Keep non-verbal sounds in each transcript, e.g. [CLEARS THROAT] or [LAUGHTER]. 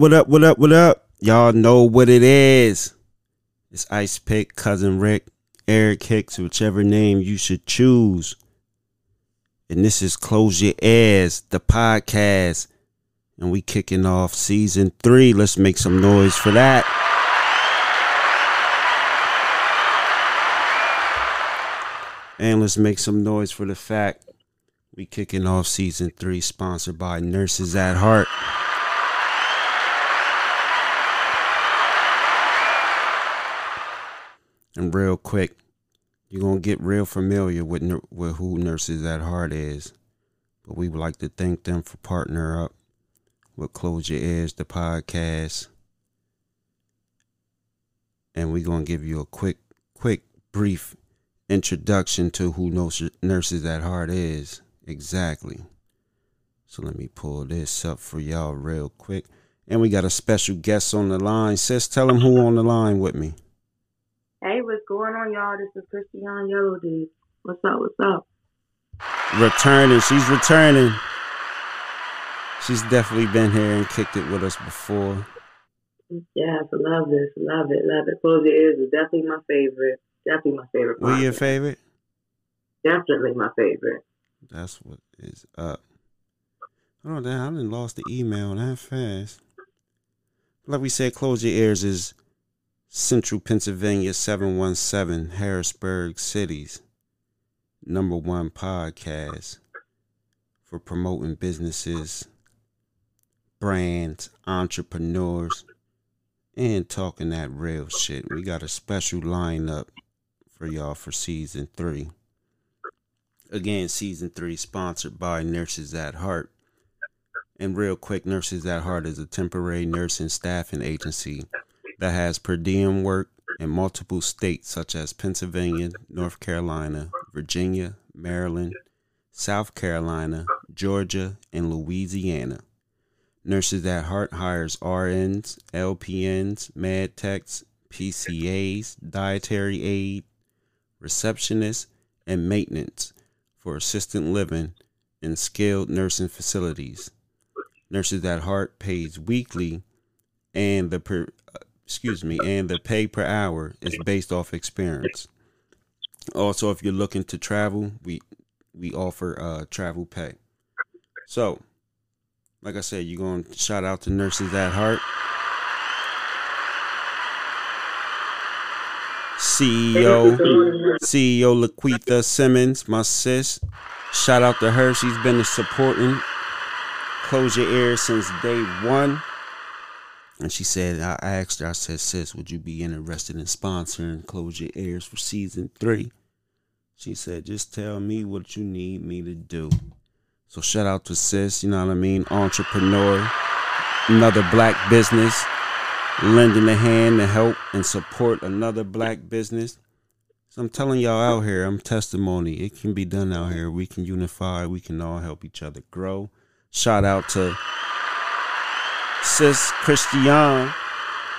what up, what up, what up. Y'all know what it is. It's Ice Pick, Cousin Rick, Eric Hicks, whichever name you should choose. And this is Close Your Ears, the podcast. And we kicking off season three. Let's make some noise for that. And let's make some noise for the fact we kicking off season three, sponsored by Nurses at Heart. And real quick, you're gonna get real familiar with with who Nurses at Heart is, but we would like to thank them for partner up with Close Your Ears, the podcast, and we're gonna give you a quick, quick, brief introduction to who Nurses Nurses at Heart is exactly. So let me pull this up for y'all real quick. And we got a special guest on the line. Sis, tell them who on the line with me. Hey, what's going on, y'all? This is Christian Yellow Dude. What's up? What's up? Returning. She's returning. She's definitely been here and kicked it with us before. Yes, I love this. Love it. Love it. Close your ears is definitely my favorite. Definitely my favorite. What your podcast. favorite? Definitely my favorite. That's what is up. Oh, damn, I didn't lost the email that fast. Like we said, Close Your Ears is Central Pennsylvania 717, Harrisburg City's number one podcast for promoting businesses, brands, entrepreneurs, and talking that real shit. We got a special lineup for y'all for season three. Again, season three sponsored by Nurses at Heart. And real quick, Nurses at Heart is a temporary nursing staffing agency that has per diem work in multiple states such as Pennsylvania, North Carolina, Virginia, Maryland, South Carolina, Georgia, and Louisiana. Nurses at Heart hires RNs, LPNs, med techs, PCAs, dietary aid, receptionists, and maintenance for assistant living in skilled nursing facilities. Nurses at Heart pays weekly, and the per, excuse me, and the pay per hour is based off experience. Also, if you're looking to travel, we we offer uh, travel pay. So, like I said, you're going to shout out to Nurses at Heart. CEO, CEO Laquitha Simmons, my sis. Shout out to her. She's been supporting Close Your Ears since day one. And she said, I asked her, I said, sis, would you be interested in sponsoring Close Your Ears for season three? She said, just tell me what you need me to do. So shout out to sis, you know what I mean? Entrepreneur, another black business, lending a hand to help and support another black business. So I'm telling y'all out here, I'm testimony. It can be done out here. We can unify. We can all help each other grow. Shout out to Sis Christian,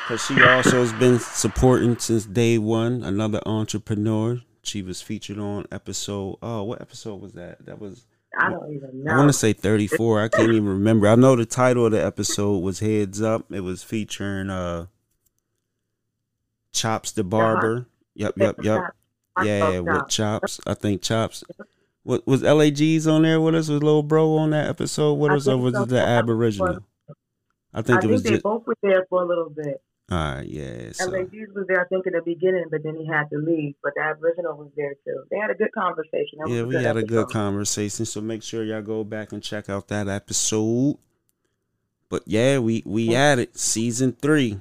because she also has been supporting since day one. Another entrepreneur. She was featured on episode. Oh, what episode was that? That was I don't even know. I want to say 34. I can't even remember. I know the title of the episode was Heads Up. It was featuring uh Chops the Barber. Yep, yep, yep. Yeah, with Chops. I think Chops. What was LAG's on there with us? Was Lil Bro on that episode with I us, or was it the Aboriginal? I I think it think was they just. both were there for a little bit. All right, yeah. So. LAG's was there, I think, in the beginning, but then he had to leave. But the Aboriginal was there too. They had a good conversation. That Yeah, we had a good conversation. So make sure y'all go back and check out that episode. But yeah, we we at it. Season three.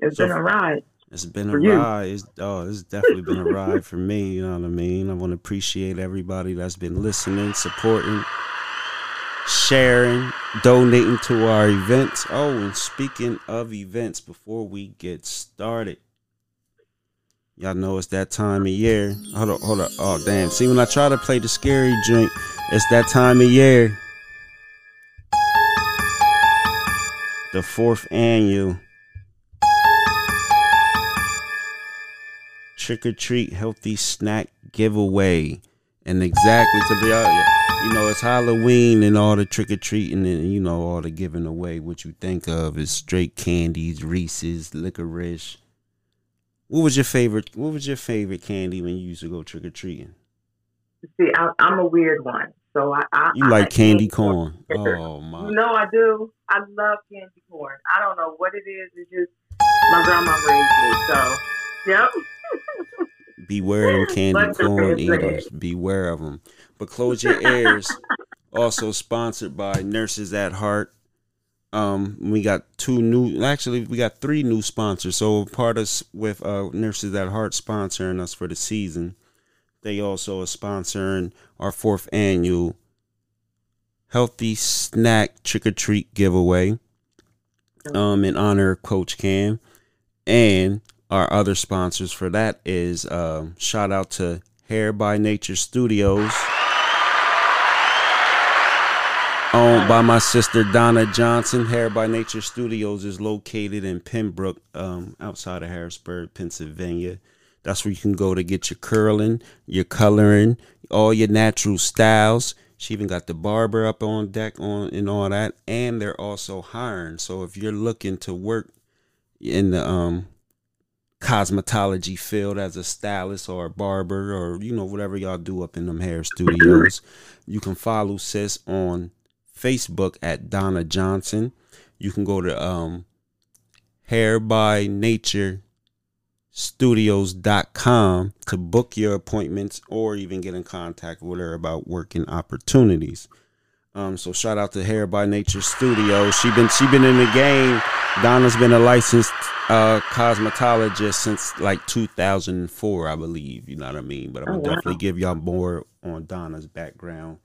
It's So- been a ride. It's been a you. ride. It's, oh, it's definitely been a ride for me. You know what I mean? I want to appreciate everybody that's been listening, supporting, sharing, donating to our events. Oh, and speaking of events, before we get started, y'all know it's that time of year. Hold on, hold on. Oh, damn. See, when I try to play the scary joint, it's that time of year. The fourth annual trick or treat healthy snack giveaway. And exactly to be honest, you know, it's Halloween and all the trick or treating and you know all the giving away. What you think of is straight candies, Reese's, licorice. What was your favorite? What was your favorite candy when you used to go trick or treating? See, I, I'm a weird one. So I, I You I like like candy corn? Oh my! You know I do. I love candy corn. I don't know what it is. It's just my grandma raised me. So, yep. [LAUGHS] Beware of them [LAUGHS] candy corn eaters. Beware of them. But close your ears. [LAUGHS] also sponsored by Nurses at Heart. Um, we got two new. Actually, we got three new sponsors. So part us with uh, Nurses at Heart sponsoring us for the season. They also are sponsoring our fourth annual healthy snack trick or treat giveaway. Um, in honor of Coach Cam, and our other sponsors for that is um, shout out to Hair by Nature Studios, owned by my sister Donna Johnson. Hair by Nature Studios is located in Penbrook, um, outside of Harrisburg, Pennsylvania. That's where you can go to get your curling, your coloring, all your natural styles. She even got the barber up on deck on and all that, and they're also hiring. So if you're looking to work in the um cosmetology field as a stylist or a barber or you know whatever y'all do up in them hair studios, you can follow sis on Facebook at Donna Johnson. You can go to um Hair by Nature studios.com to book your appointments or even get in contact with her about working opportunities. Um, so shout out to Hair by Nature Studio. She been she been in the game. Donna's been a licensed uh, cosmetologist since like 2004, I believe. You know what I mean? But I'm gonna Oh, wow. definitely give y'all more on Donna's background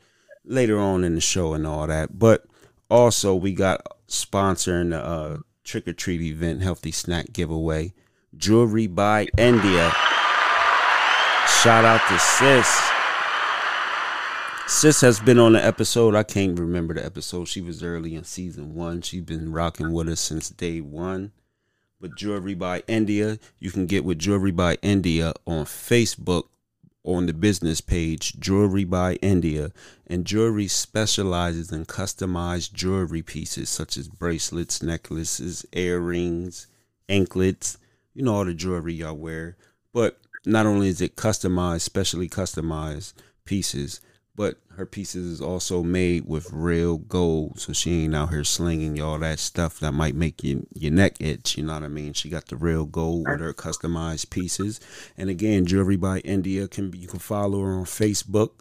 later on in the show and all that. But also we got sponsoring the uh, trick or treat event, healthy snack giveaway, jewelry by India. Shout out to Sis. Sis has been on the episode. I can't remember the episode. She was early in season one. She's been rocking with us since day one. But Jewelry by India, you can get with Jewelry by India on Facebook on the business page, Jewelry by India. And Jewelry specializes in customized jewelry pieces such as bracelets, necklaces, earrings, anklets, you know, all the jewelry y'all wear. But not only is it customized, specially customized pieces, but her pieces is also made with real gold, so she ain't out here slinging y'all that stuff that might make you, your neck itch. You know what I mean? She got the real gold with her customized pieces. And again, Jewelry by India can you can follow her on Facebook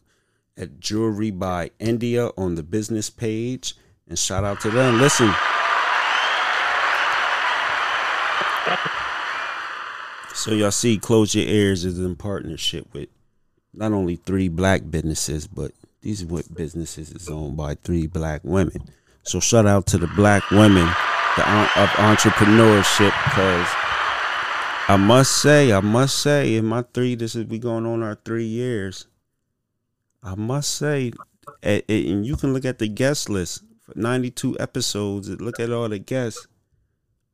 at Jewelry by India on the business page. And shout out to them. Listen. So y'all see, Close Your Ears is in partnership with not only three black businesses, but these businesses is owned by three black women. So shout out to the black women the, of entrepreneurship because I must say, I must say, in my three, this is we going on our three years. I must say, and you can look at the guest list for 92 episodes. Look at all the guests.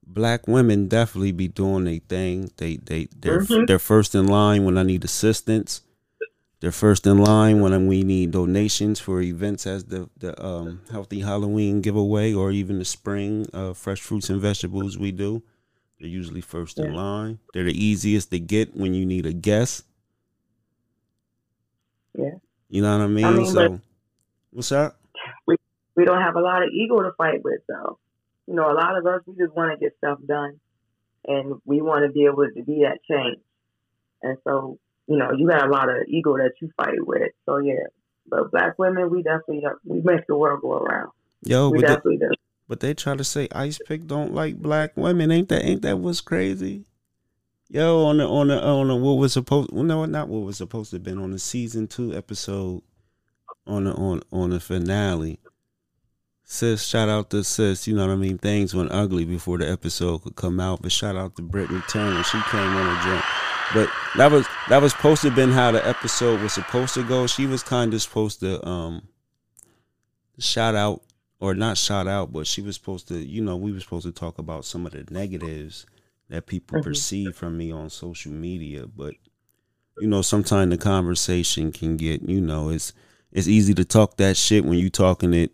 Black women definitely be doing their thing. They they they're mm-hmm. they're first in line when I need assistance. They're first in line when we need donations for events as the the um, healthy Halloween giveaway or even the spring uh, fresh fruits and vegetables we do. They're usually first in line. They're the easiest to get when you need a guest. Yeah. You know what I mean? I mean so, what's up? We we don't have a lot of ego to fight with, though. You know, a lot of us we just want to get stuff done, and we want to be able to be that change. And so you know, you got a lot of ego that you fight with. So yeah, but black women, we definitely we make the world go around. Yo, we definitely they, do. But they try to say Ice Pick don't like black women. Ain't that ain't that what's crazy? Yo, on the on the on the what was supposed well, no not what was supposed to have been on the season two episode on the on on the finale. Sis, shout out to sis. You know what I mean. Things went ugly before the episode could come out. But shout out to Brittany Turner. She came on a jump. But that was that was supposed to have been how the episode was supposed to go. She was kind of supposed to um shout out or not shout out, but she was supposed to, you know, we were supposed to talk about some of the negatives that people mm-hmm. perceive from me on social media. But you know, sometimes the conversation can get, you know, it's it's easy to talk that shit when you talking it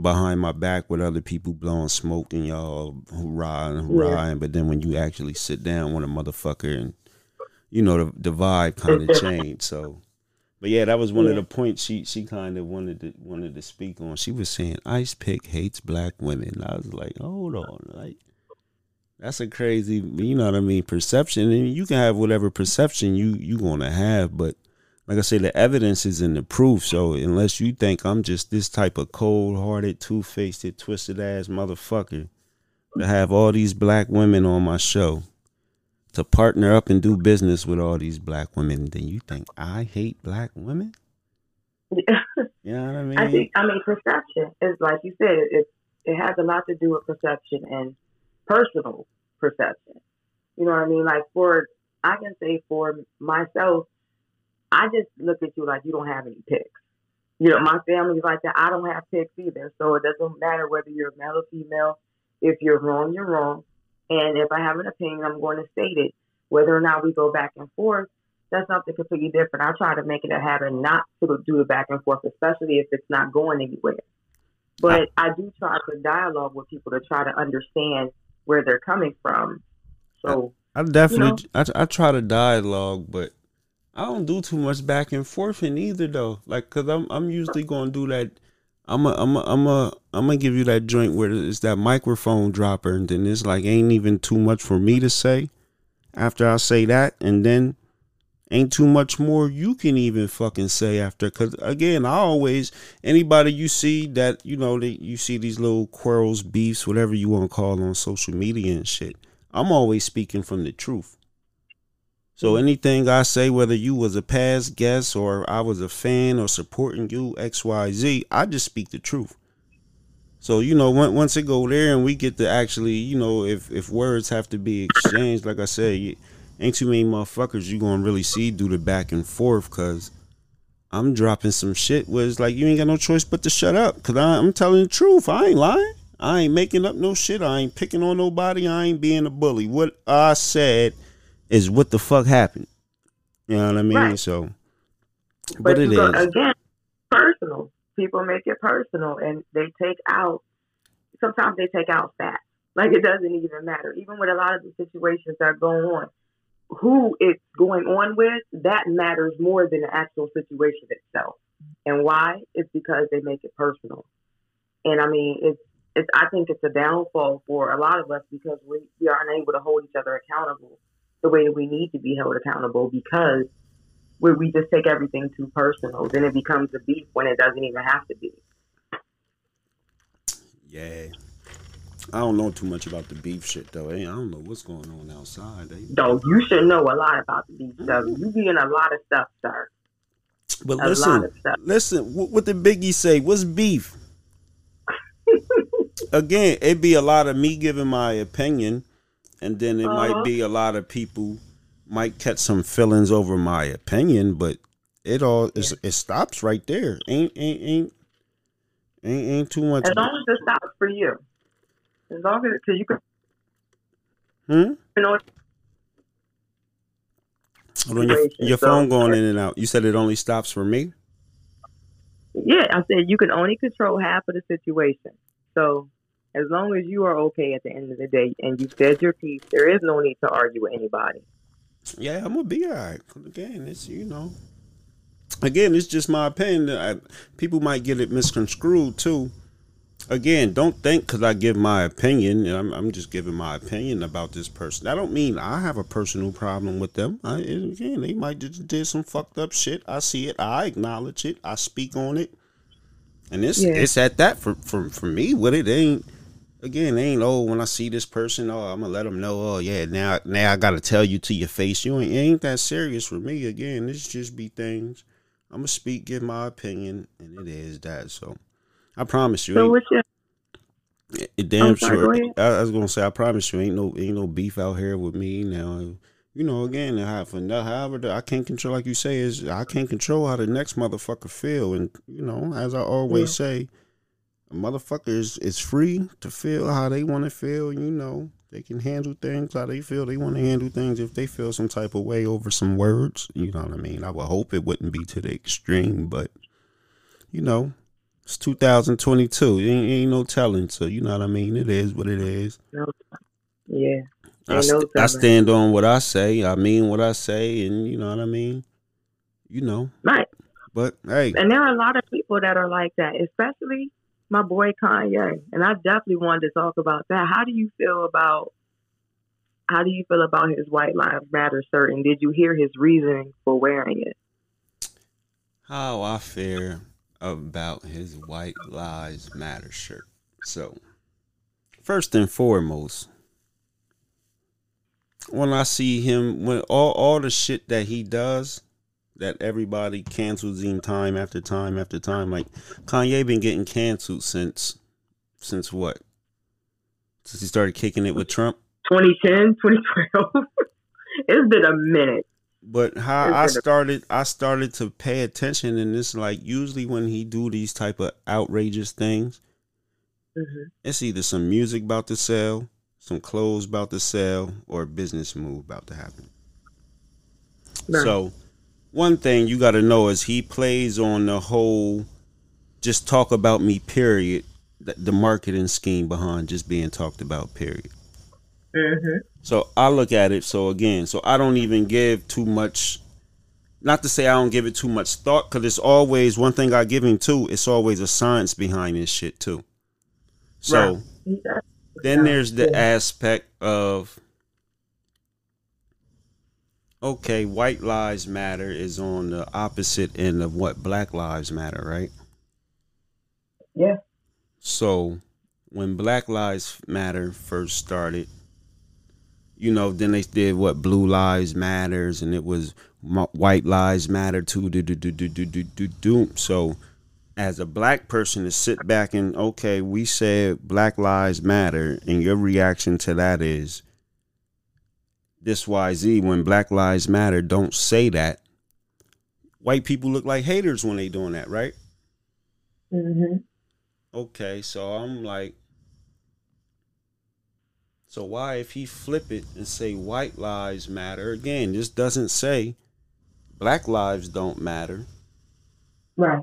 behind my back with other people blowing smoke and y'all hoorah and hoorah, yeah. but then when you actually sit down with a motherfucker and you know the, the vibe kind of [LAUGHS] changed. So, but yeah, that was one yeah. of the points she she kind of wanted to wanted to speak on. She was saying Ice Pick hates black women. I was like, hold on, like that's a crazy, you know what I mean, perception. And you can have whatever perception you you want to have, but like I say, the evidence is in the proof. So unless you think I'm just this type of cold hearted, two faced, twisted ass motherfucker to have all these black women on my show to partner up and do business with all these black women, then you think I hate black women? [LAUGHS] you know what I mean? I think I mean perception is like you said, it it has a lot to do with perception and personal perception. You know what I mean? Like for I can say for myself, I just look at you like you don't have any picks. You know, my family's like that. I don't have picks either. So it doesn't matter whether you're male or female. If you're wrong, you're wrong. And if I have an opinion, I'm going to state it. Whether or not we go back and forth, that's something completely different. I try to make it a habit not to do the back and forth, especially if it's not going anywhere. But I, I do try to dialogue with people to try to understand where they're coming from. So I, I definitely you know, I, I try to dialogue, but I don't do too much back and forth in either though. Like, cause I'm I'm usually gonna do that I'm a, I'm a, I'm a, I'm gonna give you that joint where it's that microphone dropper, and then it's like ain't even too much for me to say. After I say that, and then ain't too much more you can even fucking say after. Cause again, I always anybody you see that you know that you see these little quarrels, beefs, whatever you want to call on social media and shit. I'm always speaking from the truth. So mm-hmm. anything I say, whether you was a past guest or I was a fan or supporting you, X, Y, Z, I just speak the truth. So you know, once it go there and we get to actually, you know, if if words have to be exchanged, like I said, ain't too many motherfuckers you gonna really see do the back and forth, cause I'm dropping some shit where it's like you ain't got no choice but to shut up, cause I, I'm telling the truth. I ain't lying. I ain't making up no shit. I ain't picking on nobody. I ain't being a bully. What I said is what the fuck happened. You know what I mean? Right. So, but, but it go, is again personal. People make it personal, and they take out. Sometimes they take out facts. Like it doesn't even matter. Even with a lot of the situations that are going on, who it's going on with that matters more than the actual situation itself. And why? It's because they make it personal. And I mean, it's it's I think it's a downfall for a lot of us because we, we aren't able to hold each other accountable the way that we need to be held accountable because we we just take everything too personal. Then it becomes a beef when it doesn't even have to be. Yeah. I don't know too much about the beef shit though. Hey, I don't know what's going on outside. Eh? Though you should know a lot about the beef stuff. You be in a lot of stuff, sir. But A listen, listen. What, what did Biggie say? What's beef? [LAUGHS] Again, it'd be a lot of me giving my opinion, and then it might Uh-huh. be a lot of people might catch some feelings over my opinion, but it all is it stops right there. Ain't ain't ain't ain't, ain't too much. As long as it stops for you. As long as because you can Hmm? you know Hold on, your, situation, your so- phone going in and out. You said it only stops for me. Yeah, I said you can only control half of the situation. So as long as you are okay at the end of the day and you said your piece, there is no need to argue with anybody. Yeah, I'm gonna be all right. Again, it's you know, again, it's just my opinion. I, people might get it misconstrued too. Again, don't think because I give my opinion, and I'm, I'm just giving my opinion about this person. I don't mean I have a personal problem with them. I, again, they might just did some fucked up shit. I see it. I acknowledge it. I speak on it, and it's Yeah. it's at that for for for me. What it ain't. Again, it ain't oh when I see this person, oh I'm gonna let them know. Oh yeah, now now I gotta tell you to your face. You ain't it ain't that serious for me. Again, this just be things. I'm gonna speak, give my opinion, and it is that. So I promise you, So what's your eh, it damn sorry, sure. I, I was gonna say, I promise you, ain't no ain't no beef out here with me now. You know, again, for however, I can't control, like you say, is I can't control how the next motherfucker feel, and you know, as I always say, a motherfucker is, is free to feel how they want to feel. You know, they can handle things how they feel. They want to handle things if they feel some type of way over some words. You know what I mean? I would hope it wouldn't be to the extreme, but you know, it's 2022. Ain't, ain't no telling. So you know what I mean. It is what it is. Yeah. I, st- I stand on what I say. I mean what I say, and you know what I mean. You know, Right. but hey, And there are a lot of people that are like that, especially my boy Kanye. And I definitely wanted to talk about that. How do you feel about how do you feel about his White Lives Matter shirt? And did you hear his reasoning for wearing it? how I feel about his White Lives Matter shirt. So, first and foremost, when I see him, when all all the shit that he does, that everybody cancels him time after time after time, like Kanye been getting canceled since since what? Since he started kicking it with Trump. 2010, 2012. [LAUGHS] it's been a minute. But how I started, I started to pay attention, and it's like usually when he do these type of outrageous things, hmm it's either some music about to sell, some clothes about to sell, or a business move about to happen. Right. So, one thing you got to know is he plays on the whole, just talk about me. Period. The, the marketing scheme behind just being talked about. Period. hmm So I look at it. So again, so I don't even give too much. Not to say I don't give it too much thought, because it's always one thing I give him too. It's always a science behind this shit too. So Right. then there's the aspect of okay, white lives matter is on the opposite end of what black lives matter, right? Yeah. So when Black Lives Matter first started, you know, then they did what Blue Lives Matters, and it was White Lives Matter too. Do do do do do do do do. So, as a black person to sit back and okay, we said Black Lives Matter, and your reaction to that is this Y Z. When Black Lives Matter, don't say that. White people look like haters when they doing that, right? Mm-hmm. Okay, so I'm like, so why if he flip it and say white lives matter again? This doesn't say black lives don't matter. Right.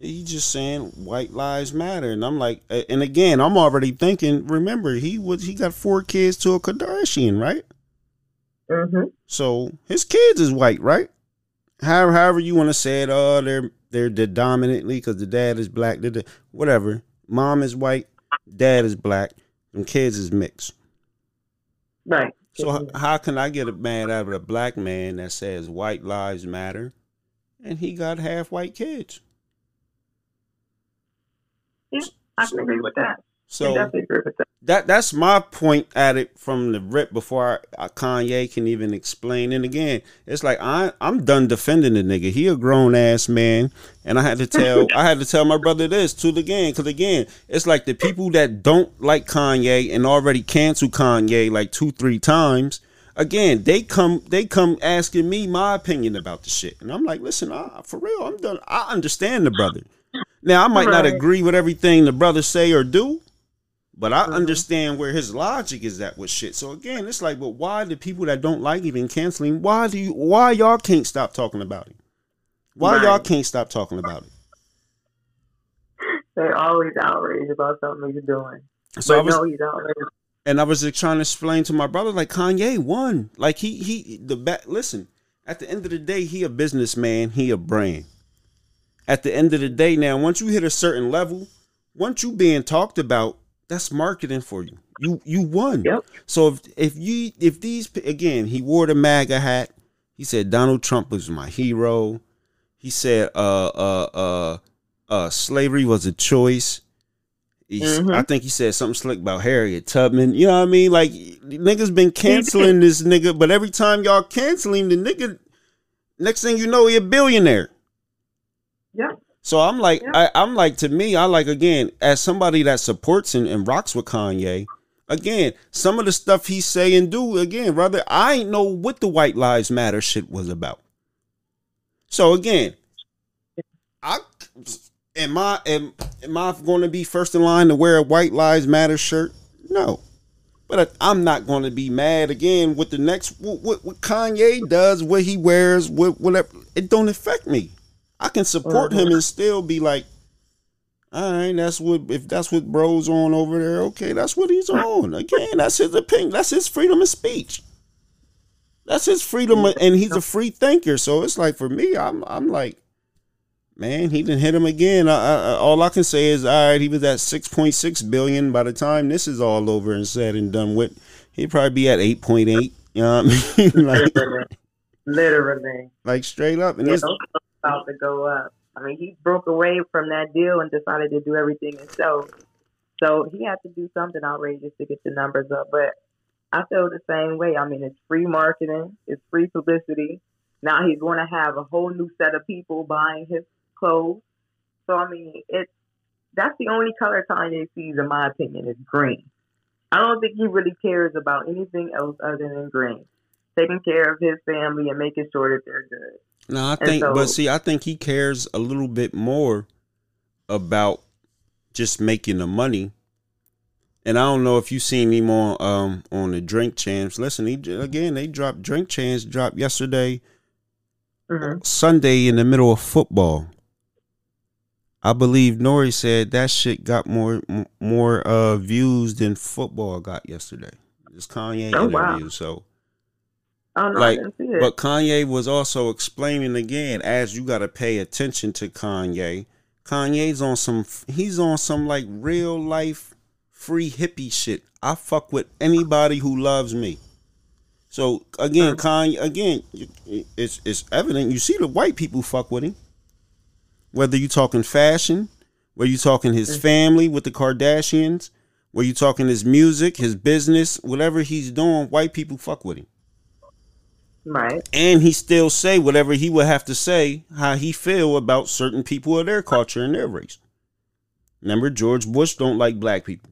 He just saying white lives matter, and I'm like, and again, I'm already thinking. Remember, he was he got four kids to a Kardashian, right? Hmm So his kids is white, right? however, however you want to say it, oh, they're they're, they're dominantly because the dad is black, the, whatever. Mom is white, dad is black, and kids is mixed. Right. So h- how can I get mad out of a black man that says white lives matter, and he got half white kids? Yeah, I can agree with that. I So definitely agree with that. That that's my point at it from the rip before I, I, Kanye can even explain. And again, it's like I I'm done defending the nigga. He a grown ass man, and I had to tell [LAUGHS] I had to tell my brother this to the again because again, it's like the people that don't like Kanye and already cancel Kanye like two three times. Again, they come they come asking me my opinion about the shit, and I'm like, listen, I, for real, I'm done. I understand the brother. Now I might not agree with everything the brother say or do, but I Mhm. understand where his logic is at with shit. So again, it's like, but why the people that don't like even canceling? Why do you? Why y'all can't stop talking about it? Why Right. y'all can't stop talking about it? They're always outraged about something he's doing. So but I was, no, he's outraged. and I was like, trying to explain to my brother, like Kanye won. Like he he the back. Listen, at the end of the day, he a businessman. He a brand. At the end of the day, now once you hit a certain level, once you being talked about, that's marketing for you. You you won. Yep. So if if you if these again, he wore the MAGA hat. He said Donald Trump was my hero. He said uh uh uh uh slavery was a choice. Mhm. I think he said something slick about Harriet Tubman. You know what I mean? Like niggas been canceling this nigga, but every time y'all cancel him, the nigga next thing you know, he a billionaire. So I'm like, Yeah. I, I'm like, to me, I like again, as somebody that supports and, and rocks with Kanye. Again, some of the stuff he say and do, again, brother, I ain't know what the White Lives Matter shit was about. So again, I am I am am I going to be first in line to wear a White Lives Matter shirt? No, but I, I'm not going to be mad again with the next what, what, what Kanye does, what he wears, what whatever. It don't affect me. I can support him uh-huh. and still be like, all right, that's what if that's what bro's on over there. Okay, that's what he's on. Again, that's his opinion. That's his freedom of speech. That's his freedom, of- and he's a free thinker. So it's like for me, I'm I'm like, man, he didn't hit him again. I, I, all I can say is, all right, he was at six point six billion. By the time this is all over and said and done with, he'd probably be at eight point eight. You know what I mean? [LAUGHS] like, Literally. Literally. like straight up. And Yeah, it's, stuff about to go up. I mean, he broke away from that deal and decided to do everything himself. So he had to do something outrageous to get the numbers up. But I feel the same way. I mean, it's free marketing, it's free publicity. Now he's going to have a whole new set of people buying his clothes. So I mean, it's that's the only color Kanye sees, in my opinion, is green. I don't think he really cares about anything else other than green. Taking care of his family and making sure that they're good. No, I think, so- but see, I think he cares a little bit more about just making the money. And I don't know if you seen him on um on the drink champs. Listen, he again they dropped drink champs dropped yesterday hmm Sunday in the middle of football. I believe N.O.R.E. said that shit got more m- more uh views than football got yesterday. This Kanye Oh, wow. So Oh no, Like, I didn't see it. but Kanye was also explaining again, as you got to pay attention to Kanye. Kanye's on some, he's on some like real life free hippie shit. I fuck with anybody who loves me. So again, Kanye, again, it's it's evident. You see the white people fuck with him. Whether you talking fashion, whether you talking his mm. family with the Kardashians, whether you talking his music, his business, whatever he's doing, white people fuck with him right. and he still say whatever he would have to say how he feel about certain people of their culture and their race. Remember, George Bush don't like black people.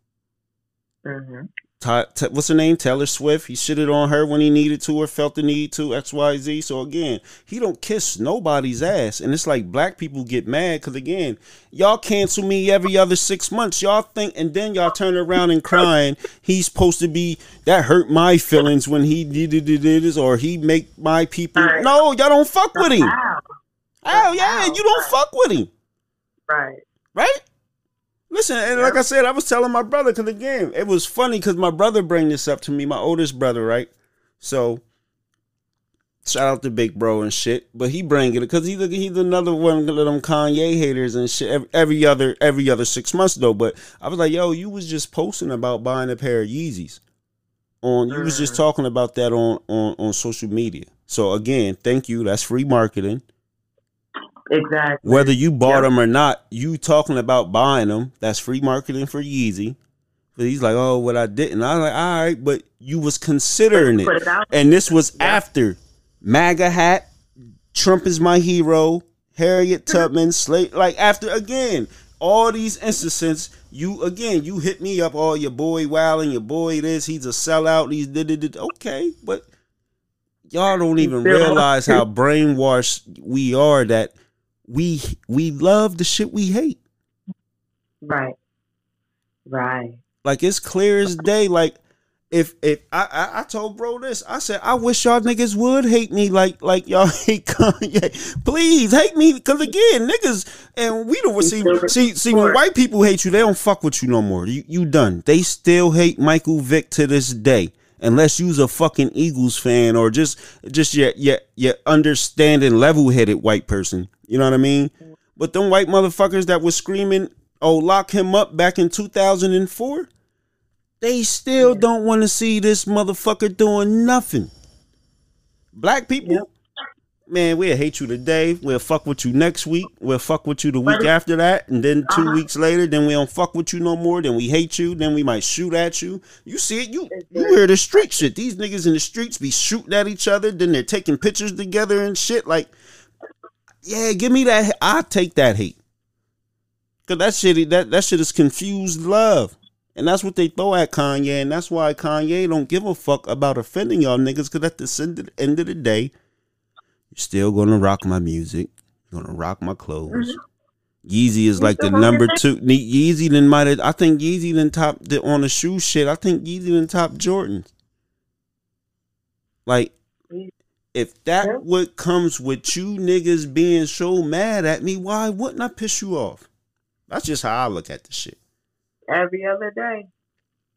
hmm Ty, T- what's her name? Taylor Swift. He shitted on her when he needed to or felt the need to. X Y Z. So again, he don't kiss nobody's ass, and it's like black people get mad because again, y'all cancel me every other six months. Y'all think, and then y'all turn around and crying. He's supposed to be that hurt my feelings when he did it, did this, or he make my people. No, y'all don't fuck with him. Oh yeah, you don't fuck with him, Right. right? Listen, and like I said, I was telling my brother because again, it was funny because my brother bring this up to me, my oldest brother, right? So, Shout out to Big Bro and shit, but he bring it because he's he's another one of them Kanye haters and shit. Every, every other every other six months though. But I was like, yo, you was just posting about buying a pair of Yeezys on. You was just Mm. talking about that on on on social media. So again, thank you. That's free marketing. Exactly. Whether you bought Yep. them or not, you talking about buying them. That's free marketing for Yeezy. But he's like, oh, what I didn't. I was like, all right, but you was considering it, it and this was Yeah. after MAGA hat, Trump is my hero, Harriet Tubman, Slate. Like after again, all these instances, you again, you hit me up, all your boy Wilding, your boy this, he's a sellout. He's did it. Okay, but y'all don't even realize how [LAUGHS] brainwashed we are that we we love the shit we hate. Right. Right. Like it's clear as day. Like if if I, I I told bro this, I said I wish y'all niggas would hate me like like y'all [LAUGHS] hate Kanye. Please hate me because again, niggas and we don't see see see when white people hate you, they don't fuck with you no more. You you done. They still hate Michael Vick to this day. Unless you's a fucking Eagles fan or just just your your your understanding level headed white person. You know what I mean? But them white motherfuckers that was screaming, "Oh, lock him up!" back in two thousand and four, they still don't want to see this motherfucker doing nothing. Black people, Yep. man, we'll hate you today. We'll fuck with you next week. We'll fuck with you the week after that, and then 2 Uh-huh. weeks later, then we don't fuck with you no more. Then we hate you. Then we might shoot at you. You see it? You you hear the street shit? These niggas in the streets be shooting at each other. Then they're taking pictures together and shit. Like, yeah, give me that. I take that hate. Cause that shit, that that shit is confused love, and that's what they throw at Kanye, and that's why Kanye don't give a fuck about offending y'all niggas. Cause at the end of, end of the day, you're still gonna rock my music, you're gonna rock my clothes. Yeezy is like the number two. Yeezy then might have. I think Yeezy then top the, on the shoe shit. I think Yeezy then top Jordans. Like, if that Yeah. what comes with you niggas being so mad at me, why wouldn't I piss you off? That's just how I look at the shit. Every other day.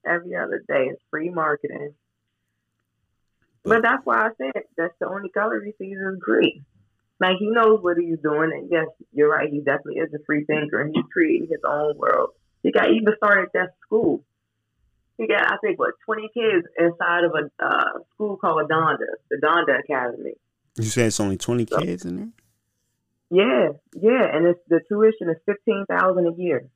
Every other day. is free marketing. But that's why I said that's the only color he sees is green. Like he knows what he's doing, and yes, you're right. He definitely is a free thinker, and he's creating his own world. He got even started that school. He got, I think, what twenty kids inside of a uh, school called Donda, the Donda Academy. You say it's only twenty kids in there? Yeah, yeah, and it's the tuition is fifteen thousand a year.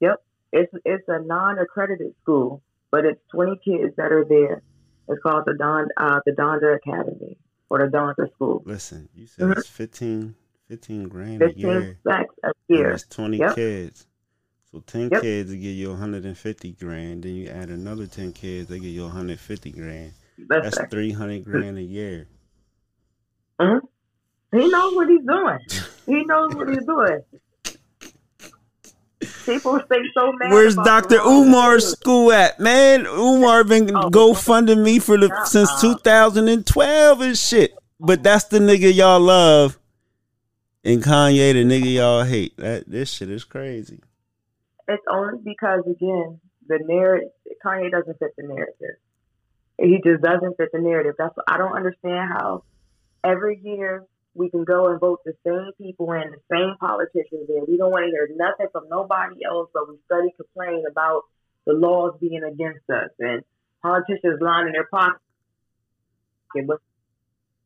Yep, it's it's a non-accredited school, but it's twenty kids that are there. It's called the Don uh, the Donda Academy or the Donda School. Listen, you said Mhm. it's 15, 15 grand a Fifteen year. stacks a and year. That's twenty Yep. kids. So ten Yep. kids will give you one hundred and fifty grand. Then you add another ten kids, they give you one hundred fifty grand. That's That's three hundred grand a year. hmm He knows what he's doing. He knows what he's doing. People stay so mad. Where's Dr. Umar's school at, man? Umar been Oh, go funding me for the uh-uh. since 2012 and shit. But that's the nigga y'all love, and Kanye the nigga y'all hate. That this shit is crazy. It's only because again, the narrative Kanye doesn't fit the narrative. He just doesn't fit the narrative. That's I don't understand how every year we can go and vote the same people in, the same politicians in. We don't want to hear nothing from nobody else, but we study complain about the laws being against us and politicians lining their pockets. But,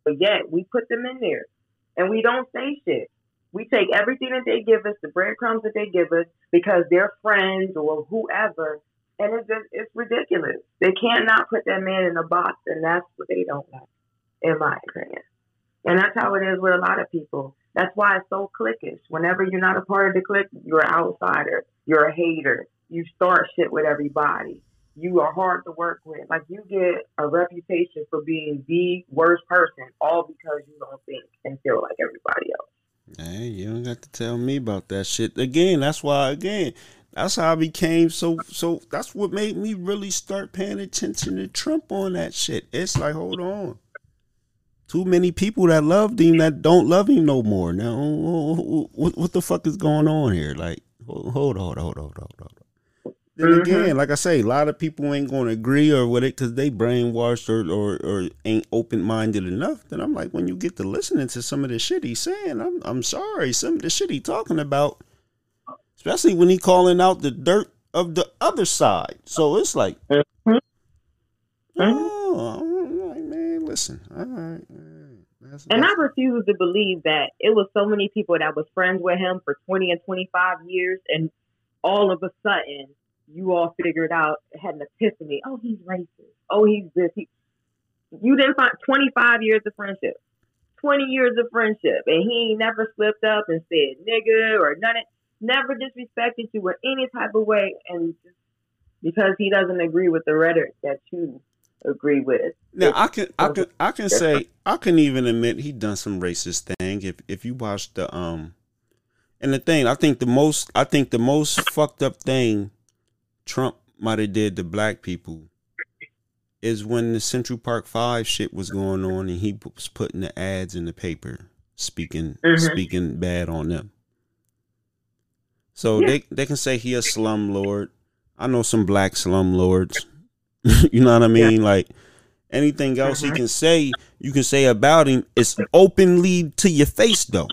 but yet we put them in there and we don't say shit. We take everything that they give us, the breadcrumbs that they give us, because they're friends or whoever, and it's just it's ridiculous. They cannot put that man in a box, and that's what they don't like, in my opinion. And that's how it is with a lot of people. That's why it's so cliquish. Whenever you're not a part of the clique, you're an outsider. You're a hater. You start shit with everybody. You are hard to work with. Like you get a reputation for being the worst person, all because you don't think and feel like everybody else. Hey, you don't got to tell me about that shit. Again, that's why again, that's how I became so so that's what made me really start paying attention to Trump on that shit. It's like, hold on. Too many people that loved him that don't love him no more. Now, what, what the fuck is going on here? Like, hold, hold on, hold on, hold on, hold on. Then Mhm. again, like I say, a lot of people ain't gonna agree or with it because they brainwashed or, or or ain't open minded enough. Then I'm like, when you get to listening to some of the shit he's saying, I'm I'm sorry, some of the shit he talking about, especially when he calling out the dirt of the other side. So it's like, Mhm. oh, I'm like, man, listen, all right. That's, And I refuse to believe that it was so many people that was friends with him for 20 and 25 years, and all of a sudden, you all figured out, had an epiphany. Oh, he's racist. Oh, he's this. He, you didn't find 25 years of friendship, 20 years of friendship, and he never slipped up and said nigga or none of, never disrespected you in any type of way, and just because he doesn't agree with the rhetoric that you agree with. Now I can I can I can say I can even admit he done some racist thing if if you watch the um and the thing I think the most I think the most fucked up thing Trump might have did to black people is when the Central Park Five shit was going on and he was putting the ads in the paper speaking Mhm. speaking bad on them. So Yeah. they they can say he a slum lord. I know some black slum lords. [LAUGHS] you know what I mean? Like anything else he Mhm. can say, you can say about him. It's openly to your face though.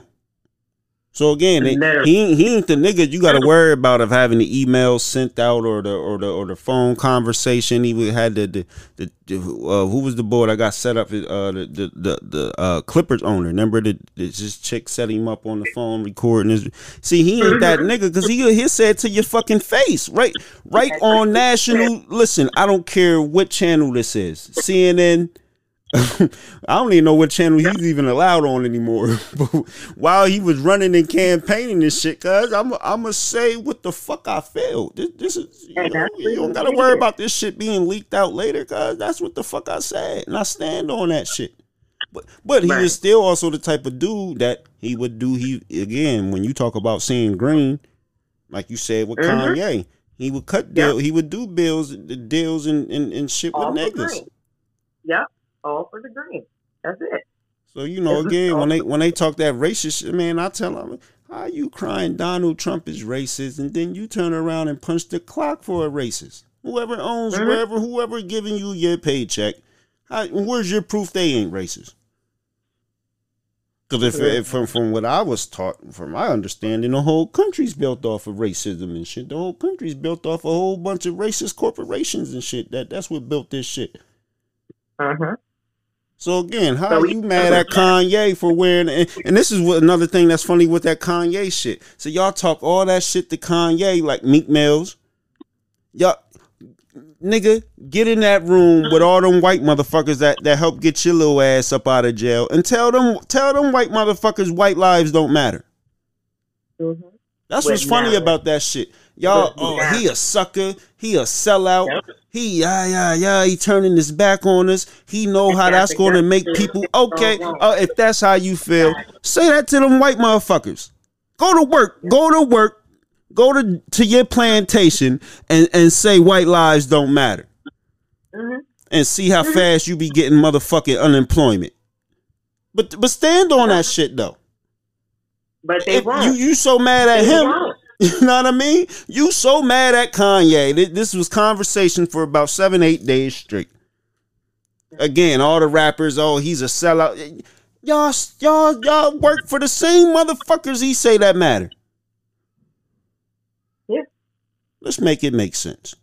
So again, it- he ain't- he ain't the nigga you got to worry about of having the email sent out or the or the or the phone conversation. He would- had the the, the, the uh, who was the boy that got set up uh, the the the, the uh, Clippers owner. Remember the, the this chick set him up on the phone recording his. See, he ain't that nigga because he he said to your fucking face right right on national. Listen, I don't care what channel this is, CNN. [LAUGHS] I don't even know what channel he's even allowed on anymore. [LAUGHS] but while he was running and campaigning and shit, cuz I'm I'm gonna say what the fuck I feel. This, this is you, know, you don't gotta worry about this shit being leaked out later, cuz that's what the fuck I said, and I stand on that shit. But but he Right. was still also the type of dude that he would do. He again when you talk about seeing green, like you said with Mhm. Kanye, he would cut deal. He would do bills, deals and and, and shit with all for niggas. Yep, all for the green. That's it. So you know, again, when they when they talk that racist shit, man, I tell them, how you crying Donald Trump is racist, and then you turn around and punch the clock for a racist. Whoever owns Mhm. wherever, whoever giving you your paycheck, how, where's your proof they ain't racist? Because if, if from from what I was taught, from my understanding, the whole country's built off of racism and shit. The whole country's built off a whole bunch of racist corporations and shit. That that's what built this shit. Uh huh. So again, how are you mad at Kanye for wearing? And, and this is what another thing that's funny with that Kanye shit. So y'all talk all that shit to Kanye like Meek Mills. Y'all, nigga, get in that room with all them white motherfuckers that that help get your little ass up out of jail and tell them tell them white motherfuckers white lives don't matter. Mm-hmm. That's what's funny about that shit. Y'all, oh, he a sucker. He a sellout. Yep. He, yeah, yeah, yeah. He turning his back on us. He know how that's going to make people okay. Uh, if that's how you feel, say that to them white motherfuckers. Go to work. Go to work. Go to to your plantation and and say white lives don't matter, Mm-hmm. and see how fast you be getting motherfucking unemployment. But but stand on that shit though. But they If won't. you you so mad at They him. won't. [LAUGHS] You know what I mean? You so mad at Kanye. This was conversation for about seven, eight days straight. Again, all the rappers, oh, he's a sellout. Y'all, y'all, y'all work for the same motherfuckers he say that matter. Yeah. Let's make it make sense.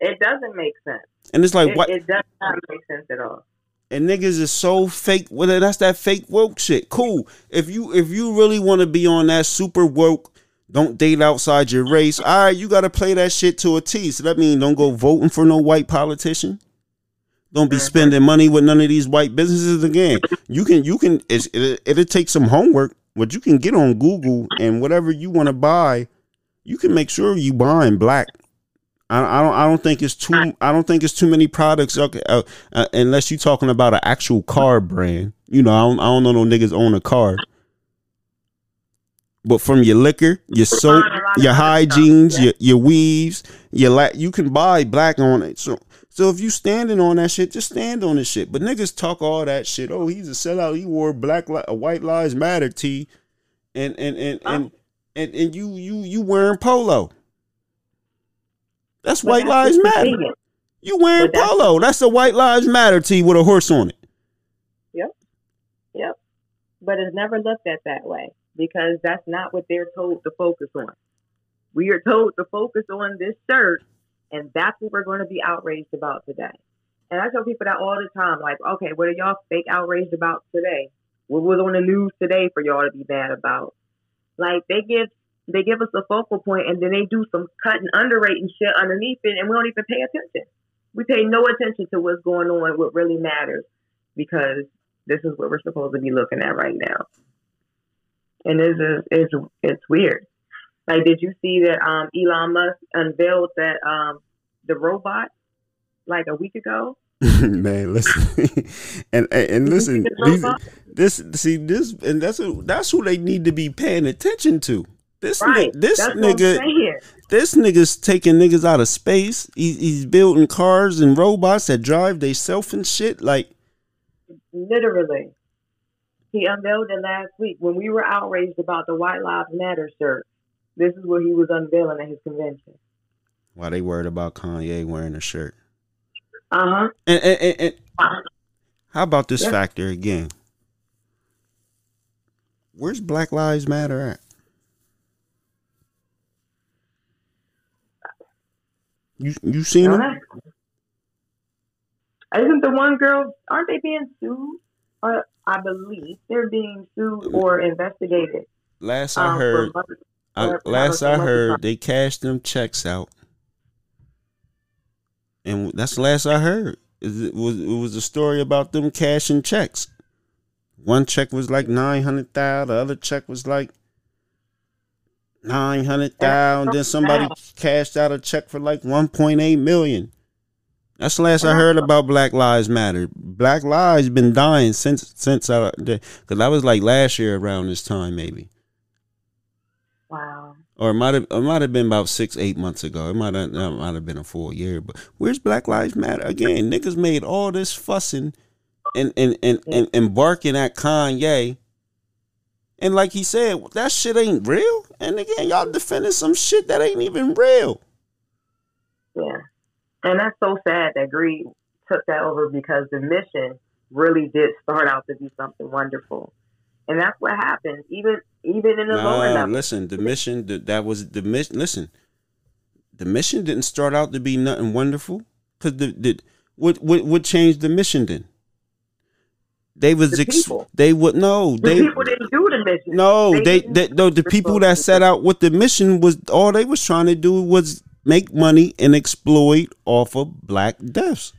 It doesn't make sense. And it's like It, what it does not make sense at all. and niggas is so fake. Well, that's that fake woke shit. Cool. If you if you really want to be on that super woke, don't date outside your race. All right, you got to play that shit to a T. So that means don't go voting for no white politician. Don't be spending money with none of these white businesses again. You can you can it's, it, it'll take some homework, but you can get on Google and whatever you want to buy, you can make sure you buying black. I, I don't. I don't think it's too. I don't think it's too many products. Okay, uh, uh, unless you're talking about an actual car brand. You know, I don't. I don't know no niggas own a car. But from your liquor, your soap, your hygienes, your your weaves, your la- you can buy black on it. So so if you standing on that shit, just stand on this shit. But niggas talk all that shit. Oh, he's a sellout. He wore black li- a white lives matter tee, and and and and and, and you you you wearing polo. That's but White that's Lives Matter. You wearing polo. That's a White Lives Matter tee with a horse on it. Yep. Yep. But it's never looked at that way because that's not what they're told to focus on. We are told to focus on this shirt, and that's what we're going to be outraged about today. And I tell people that all the time, like, okay, what are y'all fake outraged about today? What was on the news today for y'all to be mad about? Like they give they give us a focal point and then they do some cutting and underrating shit underneath it and we don't even pay attention. We pay no attention to what's going on, what really matters, because this is what we're supposed to be looking at right now. And is it's it's weird. Like did you see that um Elon Musk unveiled that um the robot like a week ago? [LAUGHS] man listen [LAUGHS] and and listen these, this see this and that's who that's who they need to be paying attention to this right. Ni- this that's nigga this nigga's taking niggas out of space he, he's building cars and robots that drive they self and shit like literally he unveiled it last week when we were outraged about the white lives matter shirt this is what he was unveiling at his convention why they worried about kanye wearing a shirt uh-huh. And, and, and, and how about this yeah. factor again? Where's Black Lives Matter at? You you seen them? Isn't the one girl? Aren't they being sued? Or I believe they're being sued or investigated. Last I um, heard, I, last I heard, they cashed them checks out and that's the last I heard. It was it was a story about them cashing checks. One check was like nine hundred thousand. The other check was like nine hundred thousand. Then somebody cashed out a check for like one point eight million. That's the last I heard about Black Lives Matter. Black Lives been dying since since uh, I because I was like last year around this time maybe. Wow or it might have it might have been about six eight months ago. It might have it might have been a full year. But where's Black Lives Matter again? Niggas made all this fussing and and and, and, and barking at Kanye. And like he said, that shit ain't real. And again, y'all defending some shit that ain't even real. Yeah. And that's so sad that greed took that over because the mission really did start out to be something wonderful. And that's what happens. Even even in the nah, lower level. Listen, the mission that, that was the mission. Listen, the mission didn't start out to be nothing wonderful. Cause the, the what what what changed the mission then? They was the ex- they would no the they people didn't do the mission. No, they, they, they no the people that set out with the mission was all they was trying to do was make money and exploit off of black deaths.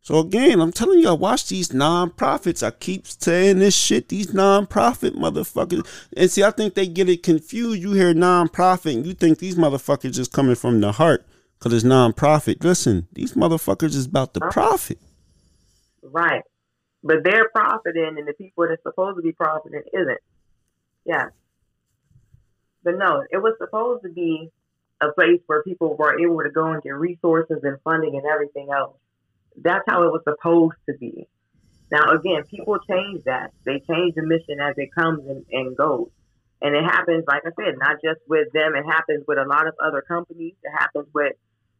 So again, I'm telling you, I watch these non-profits. I keep saying this shit, these non-profit motherfuckers. And see, I think they get it confused. You hear non-profit and you think these motherfuckers just coming from the heart because it's non-profit. Listen, these motherfuckers is about the profit. Right. But they're profiting and the people that's supposed to be profiting isn't. Yeah. But no, it was supposed to be a place where people were able to go and get resources and funding and everything else that's how it was supposed to be. Now, again, people change that. They change the mission as it comes and, and goes. And it happens, like I said, not just with them. It happens with a lot of other companies. It happens with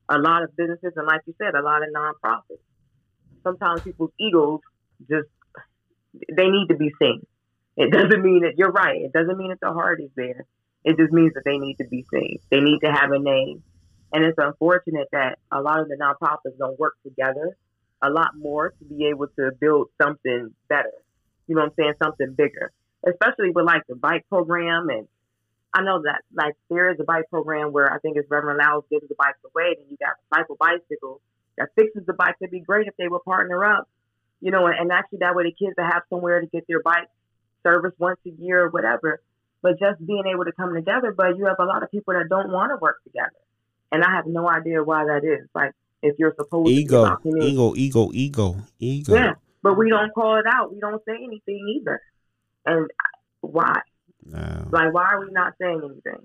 a lot of businesses. And like you said, a lot of nonprofits. Sometimes people's egos just, they need to be seen. It [LAUGHS] doesn't mean that you're right. It doesn't mean that the heart is there. It just means that they need to be seen. They need to have a name. And it's unfortunate that a lot of the nonprofits don't work together a lot more to be able to build something better. You know what I'm saying? Something bigger, especially with like the bike program. And I know that like there is a bike program where I think it's Reverend Laos gives the bikes away, and you got Cycle Bicycle that fixes the bike. It'd be great if they would partner up, you know, and, and actually that way the kids will have somewhere to get their bike serviced once a year or whatever. But just being able to come together, but you have a lot of people that don't want to work together. And I have no idea why that is. Like if you're supposed ego, to ego, ego, ego, ego. Yeah, but we don't call it out. We don't say anything either. And why? No. Like, why are we not saying anything?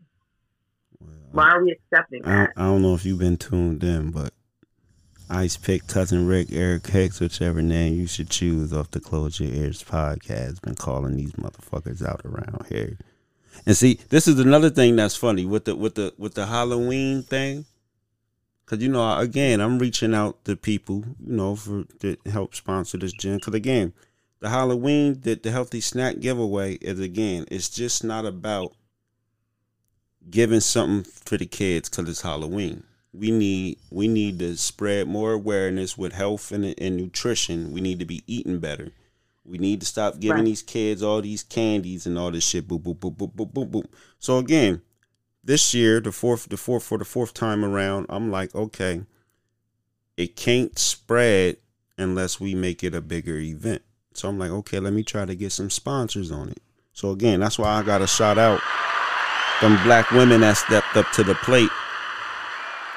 Well, why are we accepting I, I don't know if you've been tuned in, but Ice Pick, Cousin Rick, Eric Hicks, whichever name you should choose off the Close Your Ears podcast, been calling these motherfuckers out around here. And see, this is another thing that's funny with the with the with the Halloween thing Cause you know, again, I'm reaching out to people, you know, for to help sponsor this gym. Cause again, the Halloween, the, the healthy snack giveaway is again, it's just not about giving something for the kids because it's Halloween. We need we need to spread more awareness with health and, and nutrition. We need to be eating better. We need to stop giving right. these kids all these candies and all this shit. Boop boop boop boop boop boop boop. So again, this year, the fourth, the fourth for the fourth time around, I'm like, okay, it can't spread unless we make it a bigger event. So I'm like, okay, let me try to get some sponsors on it. So again, that's why I got to shout out them black women that stepped up to the plate.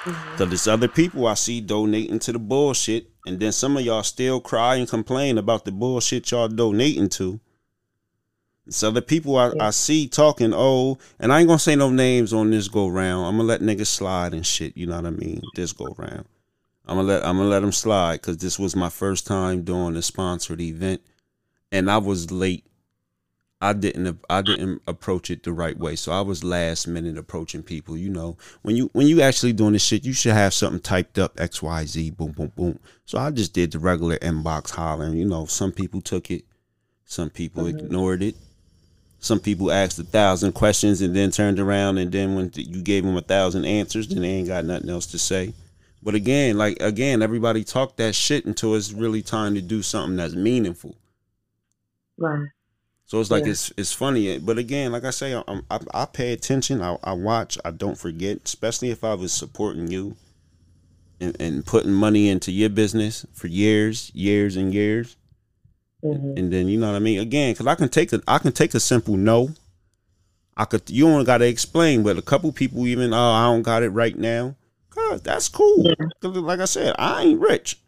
Mm-hmm. Cause there's other people I see donating to the bullshit, and then some of y'all still cry and complain about the bullshit y'all donating to. So the people I, yeah. I see talking, oh, and I ain't gonna say no names on this go round. I'm gonna let niggas slide and shit. You know what I mean? This go round. I'm gonna let I'm gonna let them slide because this was my first time doing a sponsored event, and I was late. I didn't I didn't approach it the right way, so I was last minute approaching people. You know, when you when you actually doing this shit, you should have something typed up X Y Z boom boom boom. So I just did the regular inbox hollering. You know, some people took it, some people mm-hmm. ignored it some people asked a thousand questions and then turned around and then when you gave them a thousand answers, then they ain't got nothing else to say. But again, like again, everybody talk that shit until it's really time to do something that's meaningful. Right. So it's like yeah. it's it's funny, but again, like I say, I, I, I pay attention. I, I watch. I don't forget, especially if I was supporting you and, and putting money into your business for years, years and years. Mm-hmm. And then you know what I mean. Again, because I can take a I can take a simple no. I could you don't got to explain, but a couple people even oh I don't got it right now. God, that's cool. Yeah. Like I said, I ain't rich.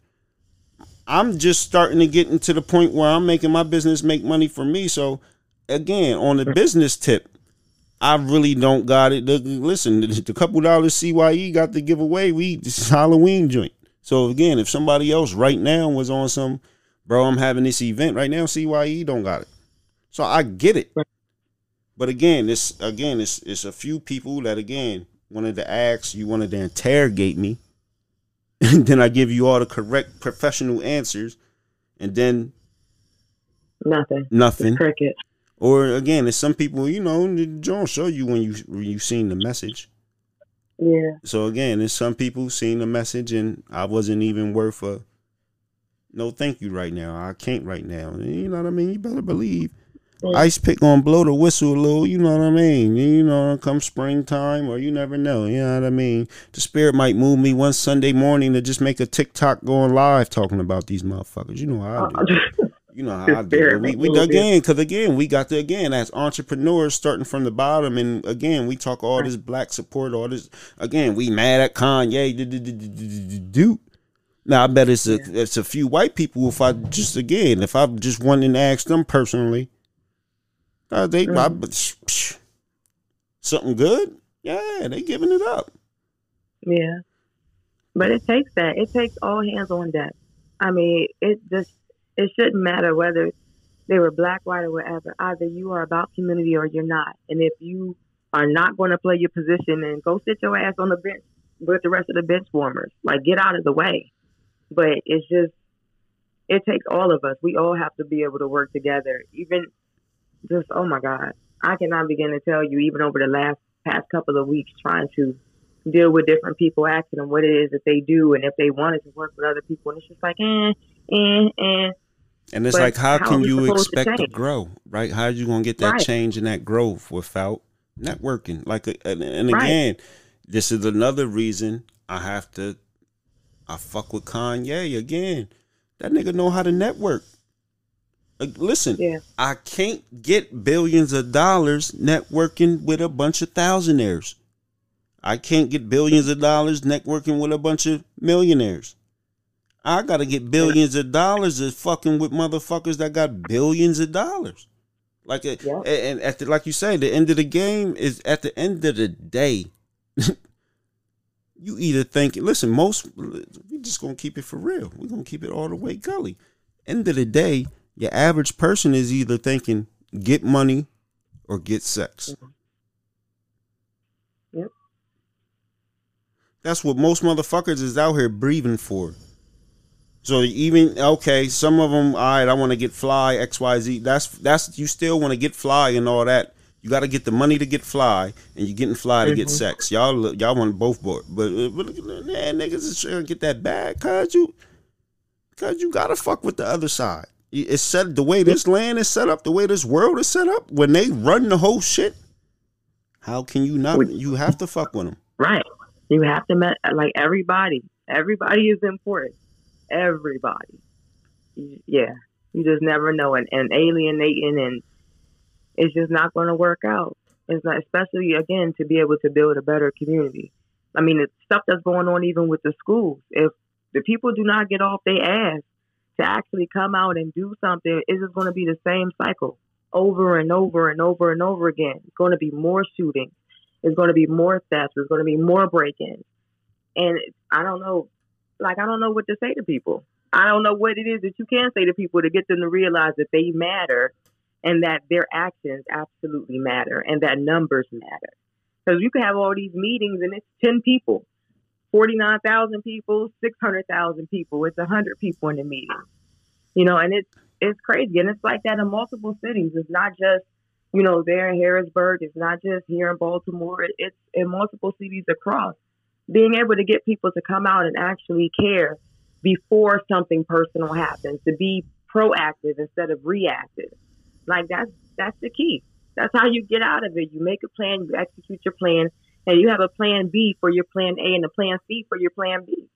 I'm just starting to get into the point where I'm making my business make money for me. So again, on the business tip, I really don't got it. Listen, the couple dollars CYE got to give away. We this Halloween joint. So again, if somebody else right now was on some bro, I'm having this event right now. CYE don't got it. So I get it. But again, this again, it's it's a few people that again wanted to ask, you wanted to interrogate me, and then I give you all the correct professional answers, and then nothing, nothing, cricket. Or again, it's some people, you know, don't show you when you when you seen the message. Yeah. So again, there's some people seen the message, and I wasn't even worth a no thank you right now. I can't right now. You know what I mean? You better believe. Ice pick gonna blow the whistle a little, you know what I mean? You know, come springtime or you never know, you know what I mean? The spirit might move me one Sunday morning to just make a TikTok going live talking about these motherfuckers. You know how I do. [LAUGHS] You know how I do. We, we again, because again, we got to again as entrepreneurs starting from the bottom, and again, we talk all this black support, all this. Again, we mad at Kanye. Do now I bet it's a it's a few white people. If I just again, if I just wanted to ask them personally, uh, they mm. I, something good. Yeah, they giving it up. Yeah, but it takes that. It takes all hands on deck. I mean, it just it shouldn't matter whether they were black, white, or whatever. Either you are about community or you're not. And if you are not going to play your position, then go sit your ass on the bench with the rest of the bench warmers. Like, get out of the way. But it's just, it takes all of us. We all have to be able to work together. Even just, oh my God, I cannot begin to tell you, even over the last past couple of weeks, trying to deal with different people, asking them what it is that they do and if they wanted to work with other people. And it's just like, eh, eh, eh. And it's but like, how, how can you expect to, to, grow, right? How are you going to get that right. change and that growth without networking? Like, and, and again, right. this is another reason I have to I fuck with Kanye again. That nigga know how to network. Listen, yeah. I can't get billions of dollars networking with a bunch of thousandaires. I can't get billions of dollars networking with a bunch of millionaires. I gotta get billions of dollars of fucking with motherfuckers that got billions of dollars. Like, uh, a, yeah. and at the, like you say, the end of the game is at the end of the day. [LAUGHS] you either think, listen, most we just gonna keep it for real. We're gonna keep it all the way gully. End of the day, your average person is either thinking get money or get sex. Mm-hmm. Yep. That's what most motherfuckers is out here breathing for. So even okay, some of them, all right, I want to get fly X Y Z. That's that's you still want to get fly and all that. You got to get the money to get fly, and you're getting fly to get mm-hmm. sex. Y'all y'all want both, but uh, but, but man, niggas is trying to get that bag, cause you, cause you gotta fuck with the other side. It's set the way this land is set up, the way this world is set up. When they run the whole shit, how can you not? You have to fuck with them. Right. You have to met like everybody. Everybody is important. Everybody. Yeah. You just never know. And, and alienating and it's just not going to work out. It's not, especially again to be able to build a better community. I mean, it's stuff that's going on even with the schools. If the people do not get off their ass to actually come out and do something, it's just going to be the same cycle over and over and over and over again. It's going to be more shootings. It's going to be more thefts. There's going to be more break-ins. And I don't know, like I don't know what to say to people. I don't know what it is that you can say to people to get them to realize that they matter and that their actions absolutely matter and that numbers matter. Because you can have all these meetings and it's 10 people, 49,000 people, 600,000 people. It's 100 people in the meeting. You know, and it's it's crazy. And it's like that in multiple cities. It's not just you know, there in Harrisburg. It's not just here in Baltimore. It's in multiple cities across. Being able to get people to come out and actually care before something personal happens, to be proactive instead of reactive. Like that's that's the key. That's how you get out of it. You make a plan, you execute your plan, and you have a plan B for your plan A and a plan C for your plan B.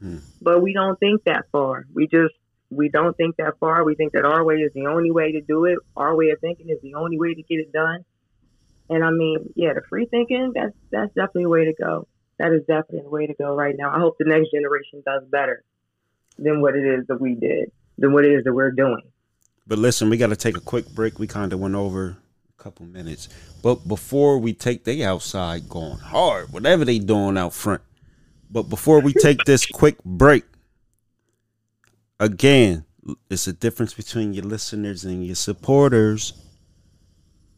Hmm. But we don't think that far. We just we don't think that far. We think that our way is the only way to do it. Our way of thinking is the only way to get it done. And I mean, yeah, the free thinking, that's that's definitely a way to go. That is definitely the way to go right now. I hope the next generation does better than what it is that we did, than what it is that we're doing. But listen, we got to take a quick break. We kind of went over couple minutes. But before we take, they outside going hard, whatever they doing out front. But before we take this [LAUGHS] quick break, again, it's a difference between your listeners and your supporters.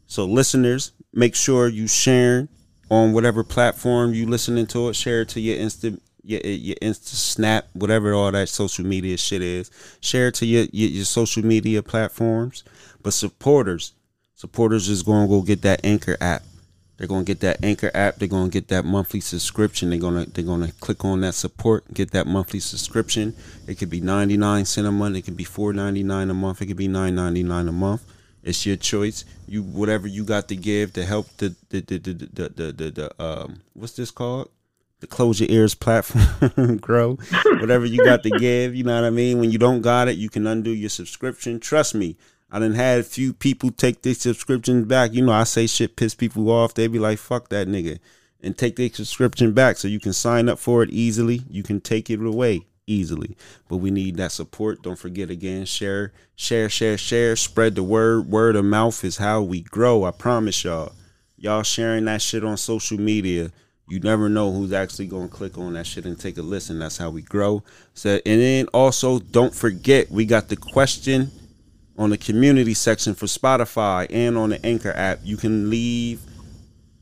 So listeners, make sure you share on whatever platform you listening to it. Share it to your instant your your Insta Snap, whatever all that social media shit is. Share it to your, your, your social media platforms. But supporters, supporters is going to go get that Anchor app. They're gonna get that Anchor app. They're gonna get that monthly subscription. They're gonna they're gonna click on that support, get that monthly subscription. It could be ninety nine cent a month. It could be four ninety nine a month. It could be nine ninety nine a month. It's your choice. You whatever you got to give to help the the the the the, the, the, the um what's this called? The close your ears platform [LAUGHS] grow. whatever you got to give, you know what I mean. When you don't got it, you can undo your subscription. Trust me, I done had a few people take their subscriptions back. You know, I say shit piss people off. They be like, fuck that nigga. And take their subscription back so you can sign up for it easily. You can take it away easily. But we need that support. Don't forget again, share, share, share, share. Spread the word. Word of mouth is how we grow. I promise y'all. Y'all sharing that shit on social media. You never know who's actually gonna click on that shit and take a listen. That's how we grow. So and then also don't forget we got the question on the community section for Spotify and on the Anchor app. You can leave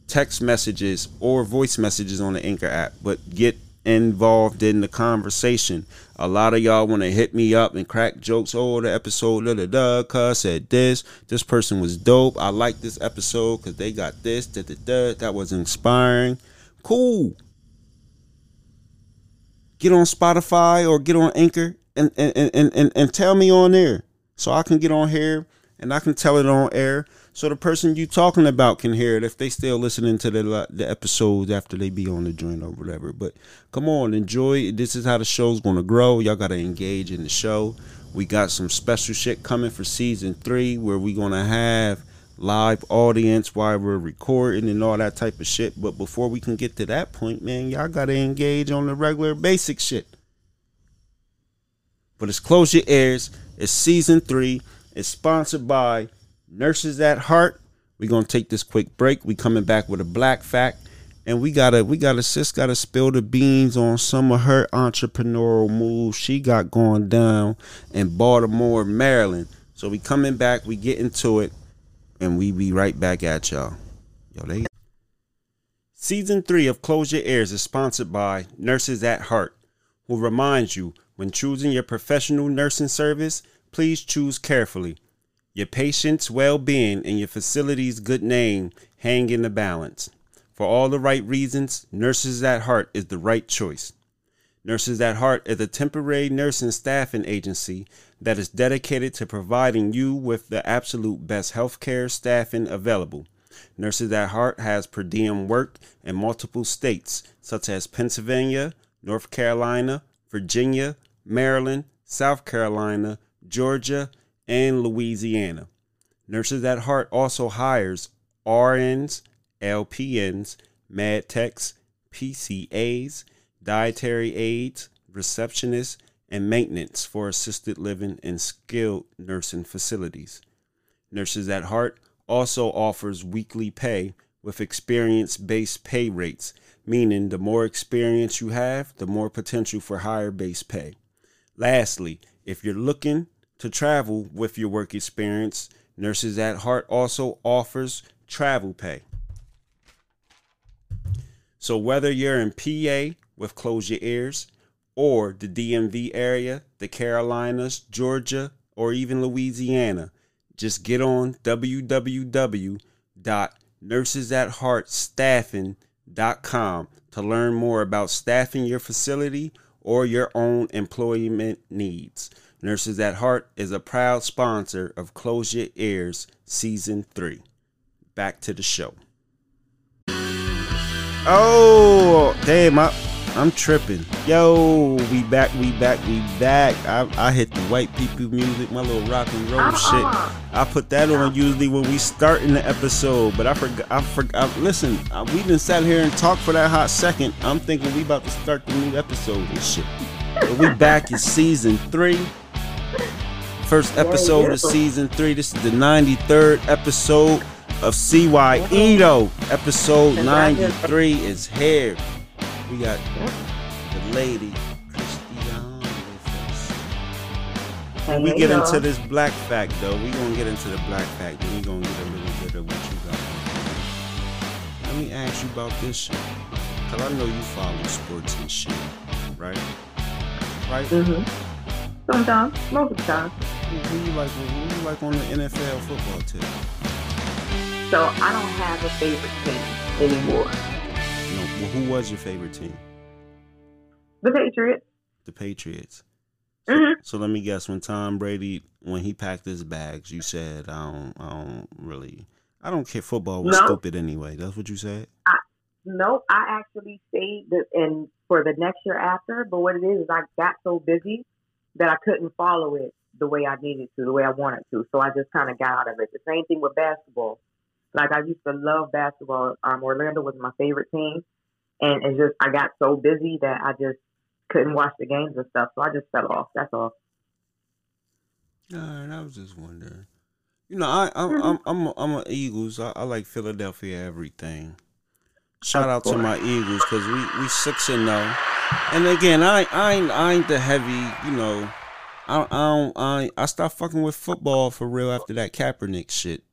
text messages or voice messages on the Anchor app, but get involved in the conversation. A lot of y'all want to hit me up and crack jokes. Oh, the episode, da da da, cuz said this. This person was dope. I like this episode because they got this, da da da. That was inspiring. Cool. Get on Spotify or get on Anchor and, and, and, and, and tell me on there so I can get on here and I can tell it on air so the person you talking about can hear it if they still listening to the the episodes after they be on the joint or whatever. But come on, enjoy. This is how the show's gonna grow. Y'all gotta engage in the show. We got some special shit coming for season three where we gonna have live audience while we're recording and all that type of shit. But before we can get to that point, man, y'all gotta engage on the regular basic shit. But it's close your ears it's season three. It's sponsored by Nurses at Heart. We're gonna take this quick break. We coming back with a black fact. And we gotta we gotta sis gotta spill the beans on some of her entrepreneurial moves she got going down in Baltimore, Maryland. So we coming back, we get into it, and we be right back at y'all. Yo, they Season 3 of Close Your Ears is sponsored by Nurses at Heart, who reminds you when choosing your professional nursing service, please choose carefully. Your patient's well being and your facility's good name hang in the balance. For all the right reasons, Nurses at Heart is the right choice. Nurses at Heart is a temporary nursing staffing agency that is dedicated to providing you with the absolute best healthcare staffing available. Nurses at Heart has per diem work in multiple states such as Pennsylvania, North Carolina, Virginia, Maryland, South Carolina, Georgia, and Louisiana. Nurses at Heart also hires RNs, LPNs, med techs, PCAs, dietary aides, receptionists, and maintenance for assisted living and skilled nursing facilities. Nurses at Heart also offers weekly pay with experience based pay rates, meaning the more experience you have, the more potential for higher base pay. Lastly, if you're looking to travel with your work experience, Nurses at Heart also offers travel pay. So whether you're in PA with Close Your Ears, or the DMV area, the Carolinas, Georgia, or even Louisiana, just get on www.nursesatheartstaffing.com to learn more about staffing your facility or your own employment needs. Nurses at Heart is a proud sponsor of Close Your Ears Season 3. Back to the show. Oh, damn, I, I'm tripping. Yo, we back, we back, we back. I, I hit the white people music, my little rock and roll uh-uh. shit. I put that on usually when we start in the episode, but I forgot. I forgot. Listen, I, we done sat here and talked for that hot second. I'm thinking we about to start the new episode and shit. But we back in season three. First episode of season three. This is the 93rd episode of CY Edo. Episode 93 is here. We got the lady Christian with us. When we get into this black fact, though, we gonna get into the black fact, then we gonna get a little bit of what you got. Let me ask you about this shit, cause I know you follow sports and shit, right? Right? Mm-hmm. Sometimes, most of the time. Who you like? Who you like on the NFL football team? So I don't have a favorite team anymore. Well, who was your favorite team? The Patriots. The Patriots. Mm-hmm. So, so, let me guess. When Tom Brady, when he packed his bags, you said, "I don't, I don't really, I don't care. Football was no. stupid anyway." That's what you said. I, no, I actually stayed and for the next year after. But what it is is I got so busy that I couldn't follow it the way I needed to, the way I wanted to. So I just kind of got out of it. The same thing with basketball. Like I used to love basketball. Um, Orlando was my favorite team, and it's just I got so busy that I just couldn't watch the games and stuff, so I just fell off. That's all. All right, I was just wondering. You know, I I'm mm-hmm. I'm I'm, a, I'm a Eagles. I, I, like Philadelphia everything. Shout out to my Eagles because we we six and zero. Oh. And again, I I ain't, I ain't the heavy. You know, I I don't I I stopped fucking with football for real after that Kaepernick shit.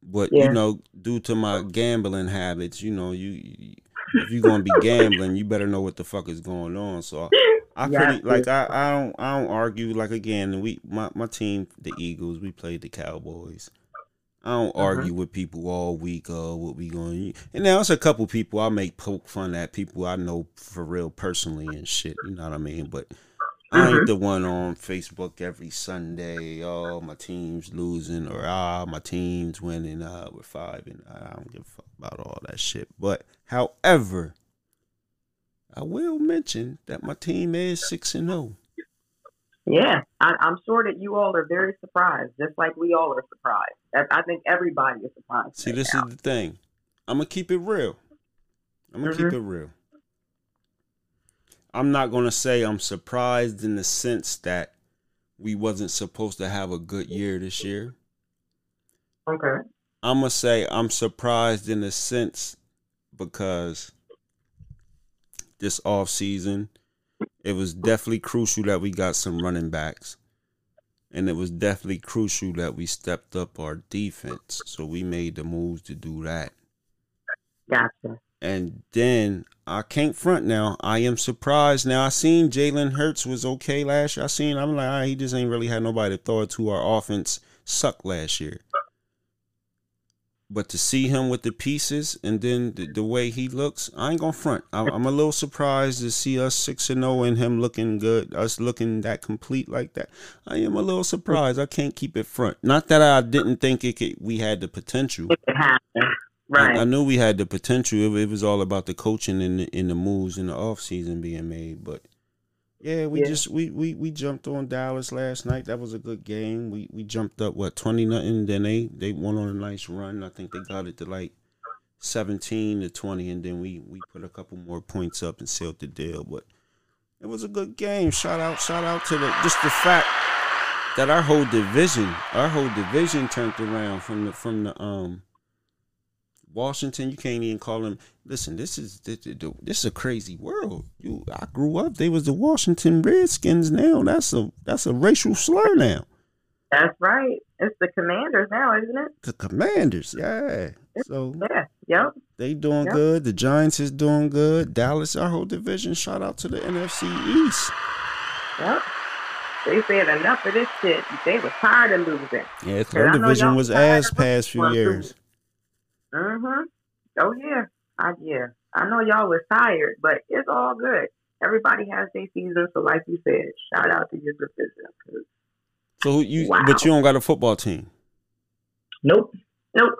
But yeah. you know, due to my gambling habits, you know, you if you're gonna be gambling, you better know what the fuck is going on. So I yeah, pretty like I, I don't I don't argue like again we my, my team the Eagles we played the Cowboys. I don't uh-huh. argue with people all week. Uh, what we going? And there's a couple people I make poke fun at people I know for real personally and shit. You know what I mean? But I ain't mm-hmm. the one on Facebook every Sunday. Oh, my team's losing, or ah, my team's winning. Uh, we're five, and I don't give a fuck about all that shit. But however, I will mention that my team is six and zero. Oh. Yeah, I, am sure that you all are very surprised, just like we all are surprised. I think everybody is surprised. See, right this now. is the thing. I'm gonna keep it real. I'm gonna mm-hmm. keep it real. I'm not gonna say I'm surprised in the sense that we wasn't supposed to have a good year this year. Okay. I'm gonna say I'm surprised in the sense because this off season, it was definitely crucial that we got some running backs. And it was definitely crucial that we stepped up our defense. So we made the moves to do that. Gotcha. And then I can't front now. I am surprised. Now I seen Jalen Hurts was okay last year. I seen I'm like, ah, he just ain't really had nobody to throw it to. Our offense sucked last year. But to see him with the pieces and then the, the way he looks, I ain't gonna front. I'm, I'm a little surprised to see us six and zero and him looking good, us looking that complete like that. I am a little surprised. I can't keep it front. Not that I didn't think it could. We had the potential. It could happen. Right. I, I knew we had the potential. It, it, was all about the coaching and the, and the moves in the off season being made. But yeah, we yeah. just we, we we jumped on Dallas last night. That was a good game. We we jumped up what twenty nothing. Then they they went on a nice run. I think they got it to like seventeen to twenty, and then we we put a couple more points up and sealed the deal. But it was a good game. Shout out shout out to the just the fact that our whole division our whole division turned around from the from the um Washington, you can't even call them. Listen, this is this, this is a crazy world. You, I grew up. They was the Washington Redskins. Now that's a that's a racial slur now. That's right. It's the Commanders now, isn't it? The Commanders, yeah. So yeah, yep. They doing yep. good. The Giants is doing good. Dallas, our whole division. Shout out to the NFC East. Yep. They said enough of this shit. They were tired of losing. Yeah, their division was ass past few years. Mm-hmm. Oh yeah. I yeah. I know y'all was tired, but it's all good. Everybody has their season, so like you said, shout out to your division. So you, wow. but you don't got a football team. Nope, nope.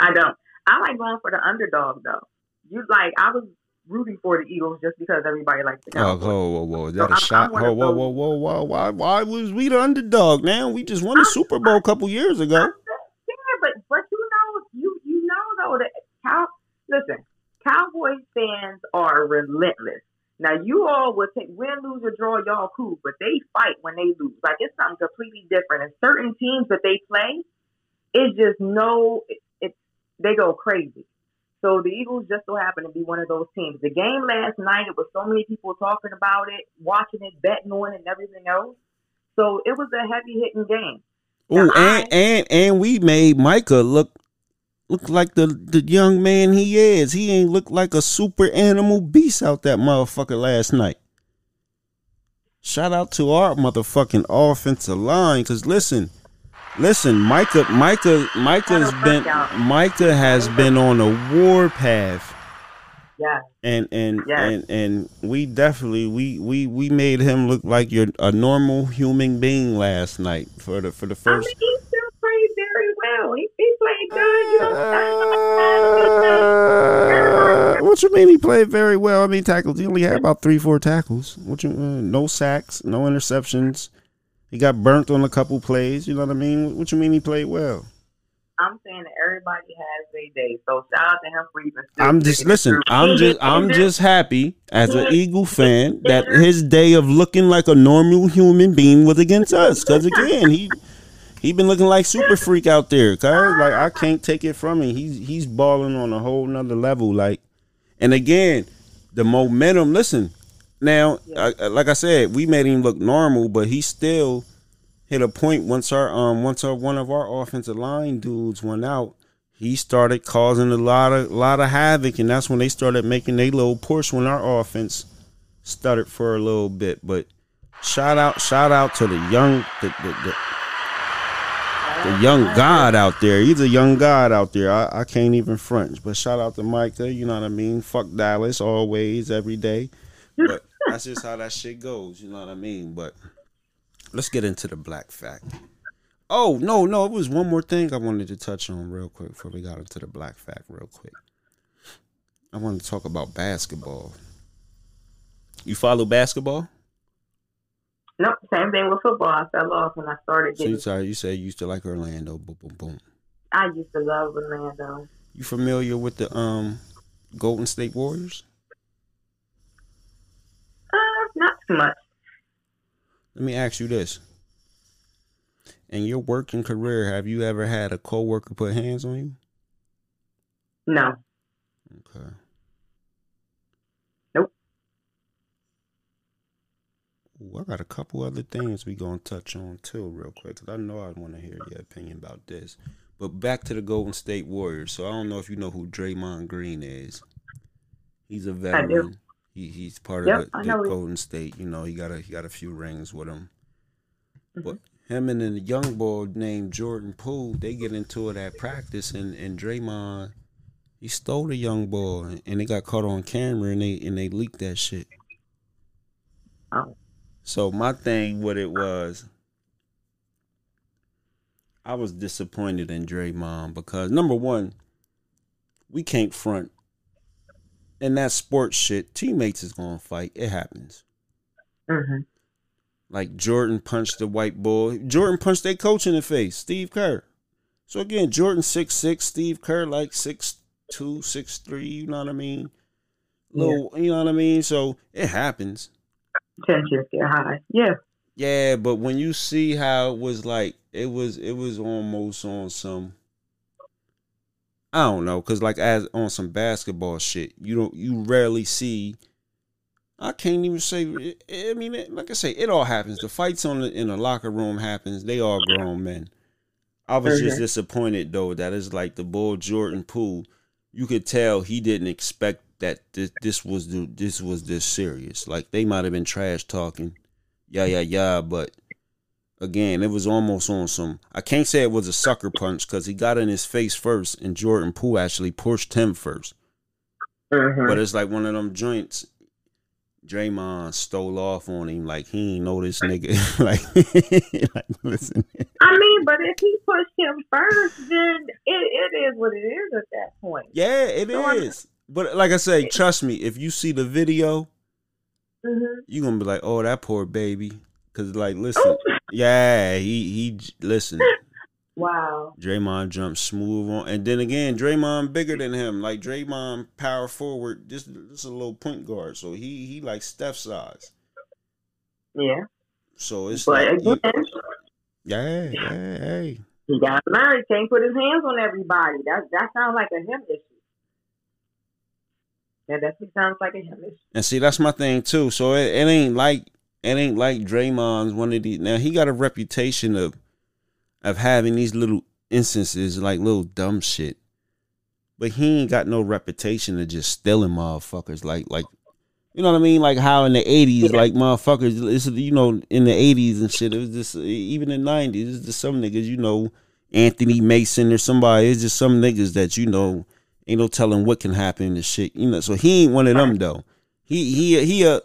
I don't. I like going for the underdog though. You like I was rooting for the Eagles just because everybody likes the Cowboys. Oh, whoa, whoa, whoa! Is that so a shot? Whoa, whoa, whoa, whoa, whoa! Why, why was we the underdog? Now we just won a Super Bowl a couple years ago. Yeah, but but you know you you know though that Cow listen, Cowboys fans are relentless. Now you all will take win, lose or draw, y'all cool, but they fight when they lose. Like it's something completely different. And certain teams that they play, it's just no, it, it's they go crazy. So the Eagles just so happen to be one of those teams. The game last night, it was so many people talking about it, watching it, betting on it, and everything else. So it was a heavy hitting game. Oh, and and and we made Micah look look like the the young man he is. He ain't look like a super animal beast out that motherfucker last night. Shout out to our motherfucking offensive line, cause listen, listen, Micah, Micah, Micah's been Micah has been on a war path. Yeah. And and and and we definitely we we we made him look like you're a normal human being last night for the for the first. I mean, played very well. He, he played good. You know, uh, [LAUGHS] what you mean he played very well? I mean tackles. He only had about three, four tackles. What you? Uh, no sacks, no interceptions. He got burnt on a couple plays. You know what I mean? What you mean he played well? I'm saying that everybody has their day. So shout out to him for even. I'm just listen. I'm just I'm [LAUGHS] just happy as an [LAUGHS] Eagle fan that his day of looking like a normal human being was against us. Because again, he he been looking like super freak out there, cuz like I can't take it from him. He's he's balling on a whole nother level. Like, and again, the momentum. Listen, now, yeah. I, like I said, we made him look normal, but he still hit a point once our um once our one of our offensive line dudes went out. He started causing a lot of lot of havoc, and that's when they started making their little push when our offense stuttered for a little bit. But shout out, shout out to the young the, the, the the young god out there. He's a young god out there. I, I can't even front. But shout out to Micah. You know what I mean? Fuck Dallas always, every day. But that's just how that shit goes. You know what I mean? But let's get into the black fact. Oh no, no, it was one more thing I wanted to touch on real quick before we got into the black fact real quick. I wanted to talk about basketball. You follow basketball? Nope, same thing with football. I fell off when I started. Getting... So you sorry, you say you used to like Orlando. Boom, boom, boom. I used to love Orlando. You familiar with the um Golden State Warriors? Uh, not too much. Let me ask you this: In your working career, have you ever had a coworker put hands on you? No. Okay. Ooh, I got a couple other things we gonna touch on too, real quick, because I know I want to hear your opinion about this. But back to the Golden State Warriors. So I don't know if you know who Draymond Green is. He's a veteran. He he's part Yep, of the, the Golden State. You know, he got a he got a few rings with him. Mhm. But him and a young boy named Jordan Poole, they get into it at practice, and and Draymond, he stole the young boy, and they got caught on camera, and they and they leaked that shit. Oh. So my thing, what it was, I was disappointed in Draymond because number one, we can't front. And that sports shit, teammates is gonna fight. It happens. hmm Like Jordan punched the white boy. Jordan punched their coach in the face, Steve Kerr. So again, Jordan six six, Steve Kerr like six two, six three. You know what I mean? Little, you know what I mean. So it happens. Tensions get high. Yeah. Yeah, but when you see how it was like, it was it was almost on some. I don't know, cause like as on some basketball shit, you don't you rarely see. I can't even say. I mean, like I say, it all happens. The fights on the, in the locker room happens. They are grown men. I was just disappointed though that it's like the bull Jordan Poole. You could tell he didn't expect that this, this was the, this was this serious. Like they might have been trash talking, yeah, yeah, yeah. But again, it was almost on some. I can't say it was a sucker punch because he got in his face first, and Jordan Poole actually pushed him first. hmm But it's like one of them joints. Draymond stole off on him like he ain't know this nigga. [LAUGHS] like, [LAUGHS] like, listen. I mean, but if he pushed him first, then it, it is what it is at that point. Yeah, it So is. But like I say, trust me, if you see the video, hmm you gonna be like, "Oh, that poor baby." Cause like, listen, [LAUGHS] yeah, he he listen. Wow. Draymond jumped smooth on, and then again, Draymond bigger than him. Like Draymond, power forward, just just a little point guard. So he he like Steph size. Yeah. So it's But like, again, yeah, yeah, hey. he got learn. Can't put his hands on everybody. That that sounds like a him issue. That definitely sounds like a him. And see, that's my thing too. So it, it ain't like it ain't like Draymond's one of these. Now he got a reputation of of having these little instances like little dumb shit, but he ain't got no reputation of just stealing motherfuckers. Like like you know what I mean? Like how in the eighties, like motherfuckers, it's, you know, in the eighties and shit. It was just even in the nineties. It's just some niggas, you know, Anthony Mason or somebody. It's just some niggas that you know ain't no telling what can happen and shit. You know, so he ain't one of them though. He he he uh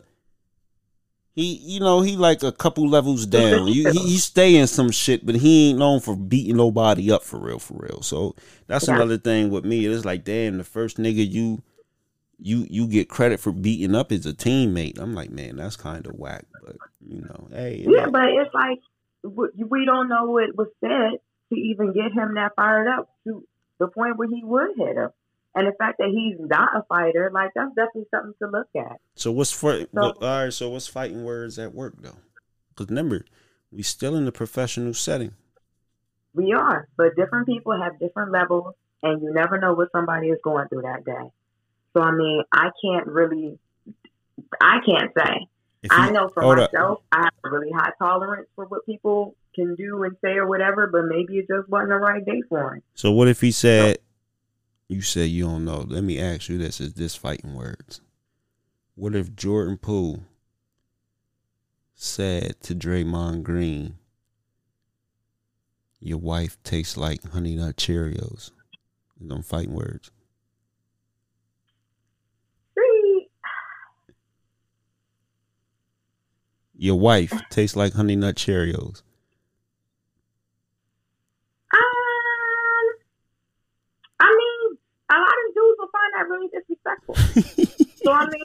he you know he like a couple levels down. You, he he stay in some shit, but he ain't known for beating nobody up for real, for real. So that's Yeah. another thing with me. It's like damn, the first nigga you you you get credit for beating up is a teammate. I'm like man, that's kind of whack, but you know, hey, Yeah, but it's like we don't know what was said to even get him that fired up to the point where he would hit him. And the fact that he's not a fighter, like that's definitely something to look at. So what's for? So- all right. So what's fighting words at work though? Because remember, we still in the professional setting. We are, but different people have different levels, and you never know what somebody is going through that day. So I mean, I can't really, I can't say. I know for hold up. myself, I have a really high tolerance for what people can do and say or whatever, but maybe it just wasn't the right day for him. So what if he said, "You said you don't know"? Let me ask you this: Is this fighting words? What if Jordan Poole said to Draymond Green, "Your wife tastes like Honey Nut Cheerios"? Them fighting words. Your wife tastes like Honey Nut Cheerios. Disrespectful. [LAUGHS] so I mean,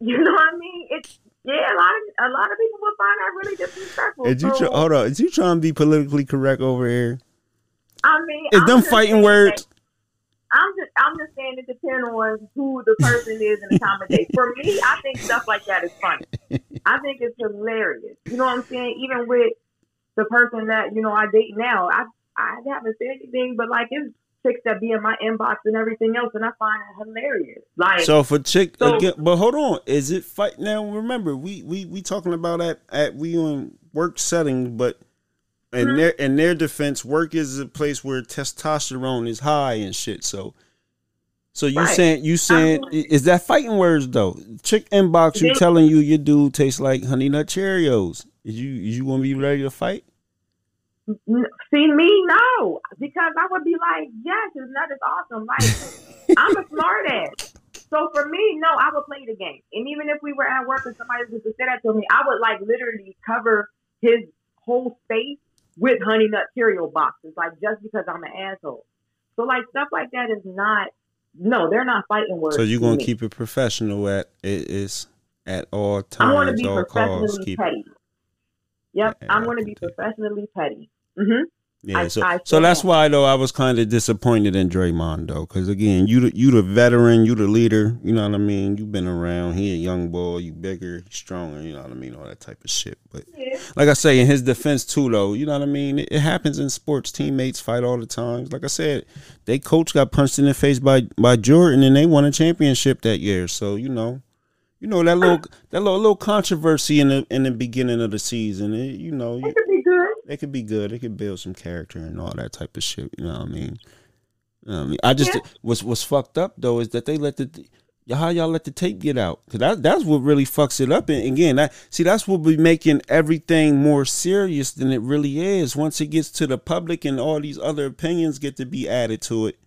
you know what I mean? It's yeah, a lot of a lot of people will find that really disrespectful. Is you so, hold on? Is you trying to be politically correct over here? I mean, Is I'm them fighting words? that- I'm just I'm just saying it depends on who the person is and the conversation. For me, I think stuff like that is funny. I think it's hilarious. You know what I'm saying? Even with the person that you know I date now, I I haven't said anything, but like it's chicks that be in my inbox and everything else, and I find it hilarious. Like So for chick So- again, but hold on, is it fight now? Remember, we we we talking about at at we on work setting, but in Mhm. their in their defense, work is a place where testosterone is high and shit. So So you Right. saying you saying is that fighting words though? Chick inbox you telling you your dude tastes like honey nut Cheerios. Is you is you gonna be ready to fight? See me, no, because I would be like, yes, his nut is awesome. Like [LAUGHS] I'm a smart ass. So for me, no, I would play the game. And even if we were at work and somebody was to say that to me, I would like literally cover his whole space with honey nut cereal boxes, like just because I'm an asshole. So like stuff like that is not. No, they're not fighting words. So you're gonna keep it professional at it is at all times, I want to be professionally Keep petty. Yep, Yeah, I'm going to be professionally petty. Hmm Yeah, I- so I so that's that. why though I was kind of disappointed in Draymond though, because again, you the, you the veteran, you the leader, you know what I mean. You've been around. He a young boy, you bigger, stronger, you know what I mean, all that type of shit. But Yeah. like I say, in his defense too, though, you know what I mean. It, it happens in sports. Teammates fight all the time. Like I said, they coach got punched in the face by by Jordan, and they won a championship that year. So you know, you know that little that little, little controversy in the in the beginning of the season. It, you know, you, It could be good. it could be good. It could build some character and all that type of shit. You know what I mean? You know what I mean, I just Yeah. what's what's fucked up though is that they let the how y'all let the tape get out because that that's what really fucks it up. And again, that see that's what be making everything more serious than it really is. Once it gets to the public and all these other opinions get to be added to it.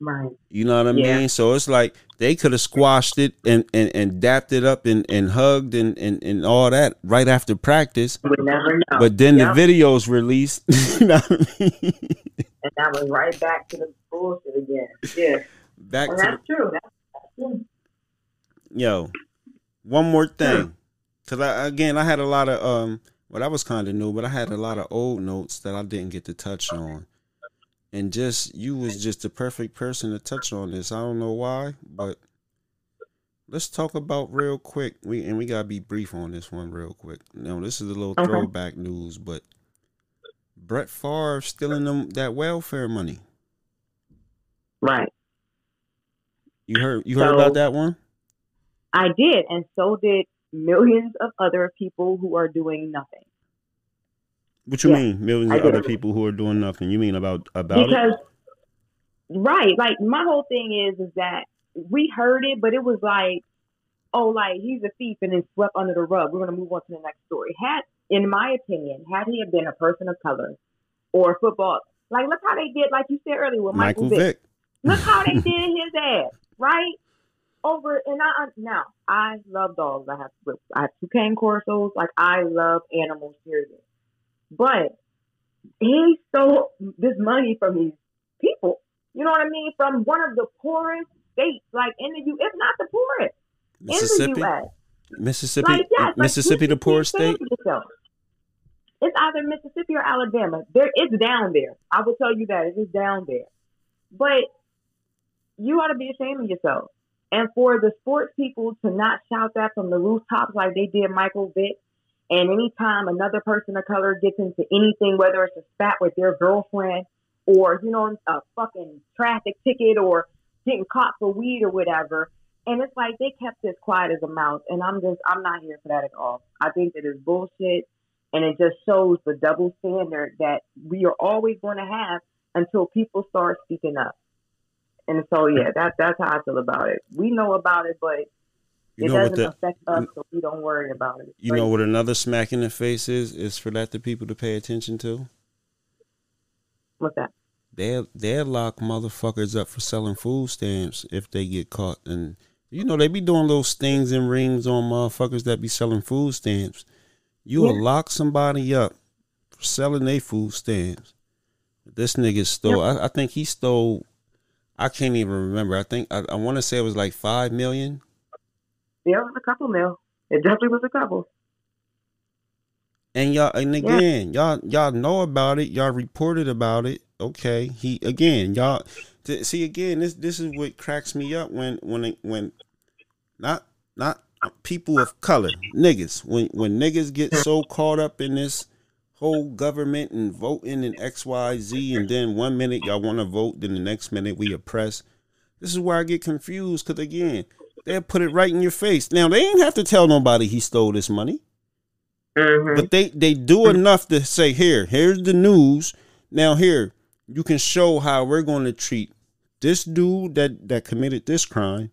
Right. You know what I Yeah. mean? So it's like they could have squashed it and, and, and dapped it up and, and hugged and, and, and all that right after practice. We never know. But then Yep. the videos released. [LAUGHS] you know I mean? and that was right back to the bullshit again. Yeah, Back and to that's true. That's, that's true. yo, one more thing, because I again I had a lot of um, well that was kind of new, but I had a lot of old notes that I didn't get to touch on, and just you was just the perfect person to touch on this. I don't know why, but let's talk about real quick. We and we gotta be brief on this one real quick. Now this is a little Okay. throwback news, but Brett Favre stealing them that welfare money. Right. You heard you heard So- about that one? I did, and so did millions of other people who are doing nothing. What you Yeah, mean? Millions of other people who are doing nothing. You mean about about it? because right like my whole thing is is that we heard it but it was like oh like he's a thief and then swept under the rug we're going to move on to the next story had in my opinion had he have been a person of color or football like look how they did like you said earlier with michael, Michael vick. Vick. look how they [LAUGHS] did his ass right over and i now i love dogs i have i have two cane corsos like i love animals period but he stole this money from these people. You know what I mean? From one of the poorest states, like in the U, if not the poorest Mississippi. in the U.S. Mississippi. Like yes, Mississippi, the poorest state. It's either Mississippi or Alabama. There, it's down there. I will tell you that it is down there. But you ought to be ashamed of yourself. And for the sports people to not shout that from the rooftops like they did Michael Vick, and anytime another person of color gets into anything, whether it's a spat with their girlfriend or, you know, a fucking traffic ticket or getting caught for weed or whatever, and it's like they kept this quiet as a mouse. And I'm just, I'm not here for that at all. I think that is bullshit. And it just shows the double standard that we are always going to have until people start speaking up. And so, yeah, that, that's how I feel about it. We know about it, but You it know what doesn't the affect us, so we don't worry about it. you know what another smack in the face is is for that the people to pay attention to. What's that? They they lock motherfuckers up for selling food stamps if they get caught, and you know they be doing little stings and rings on motherfuckers that be selling food stamps. You will Yeah. lock somebody up for selling their food stamps. This nigga stole. I, I think he stole. I can't even remember. I think I, I want to say it was like five million. There was a couple mil. It definitely was a couple. And y'all, and again, y'all, y'all know about it. Y'all reported about it. Okay, he again, y'all. th- See again, this this is what cracks me up when when when not not people of color niggas when when niggas get so caught up in this whole government and voting and X Y Z, and then one minute y'all want to vote, then the next minute we oppress. This is where I get confused because again, they'll put it right in your face. Now they ain't have to tell nobody he stole this money. Mm-hmm. But they they do enough to say here, here's the news. Now here, you can show how we're going to treat this dude that that committed this crime,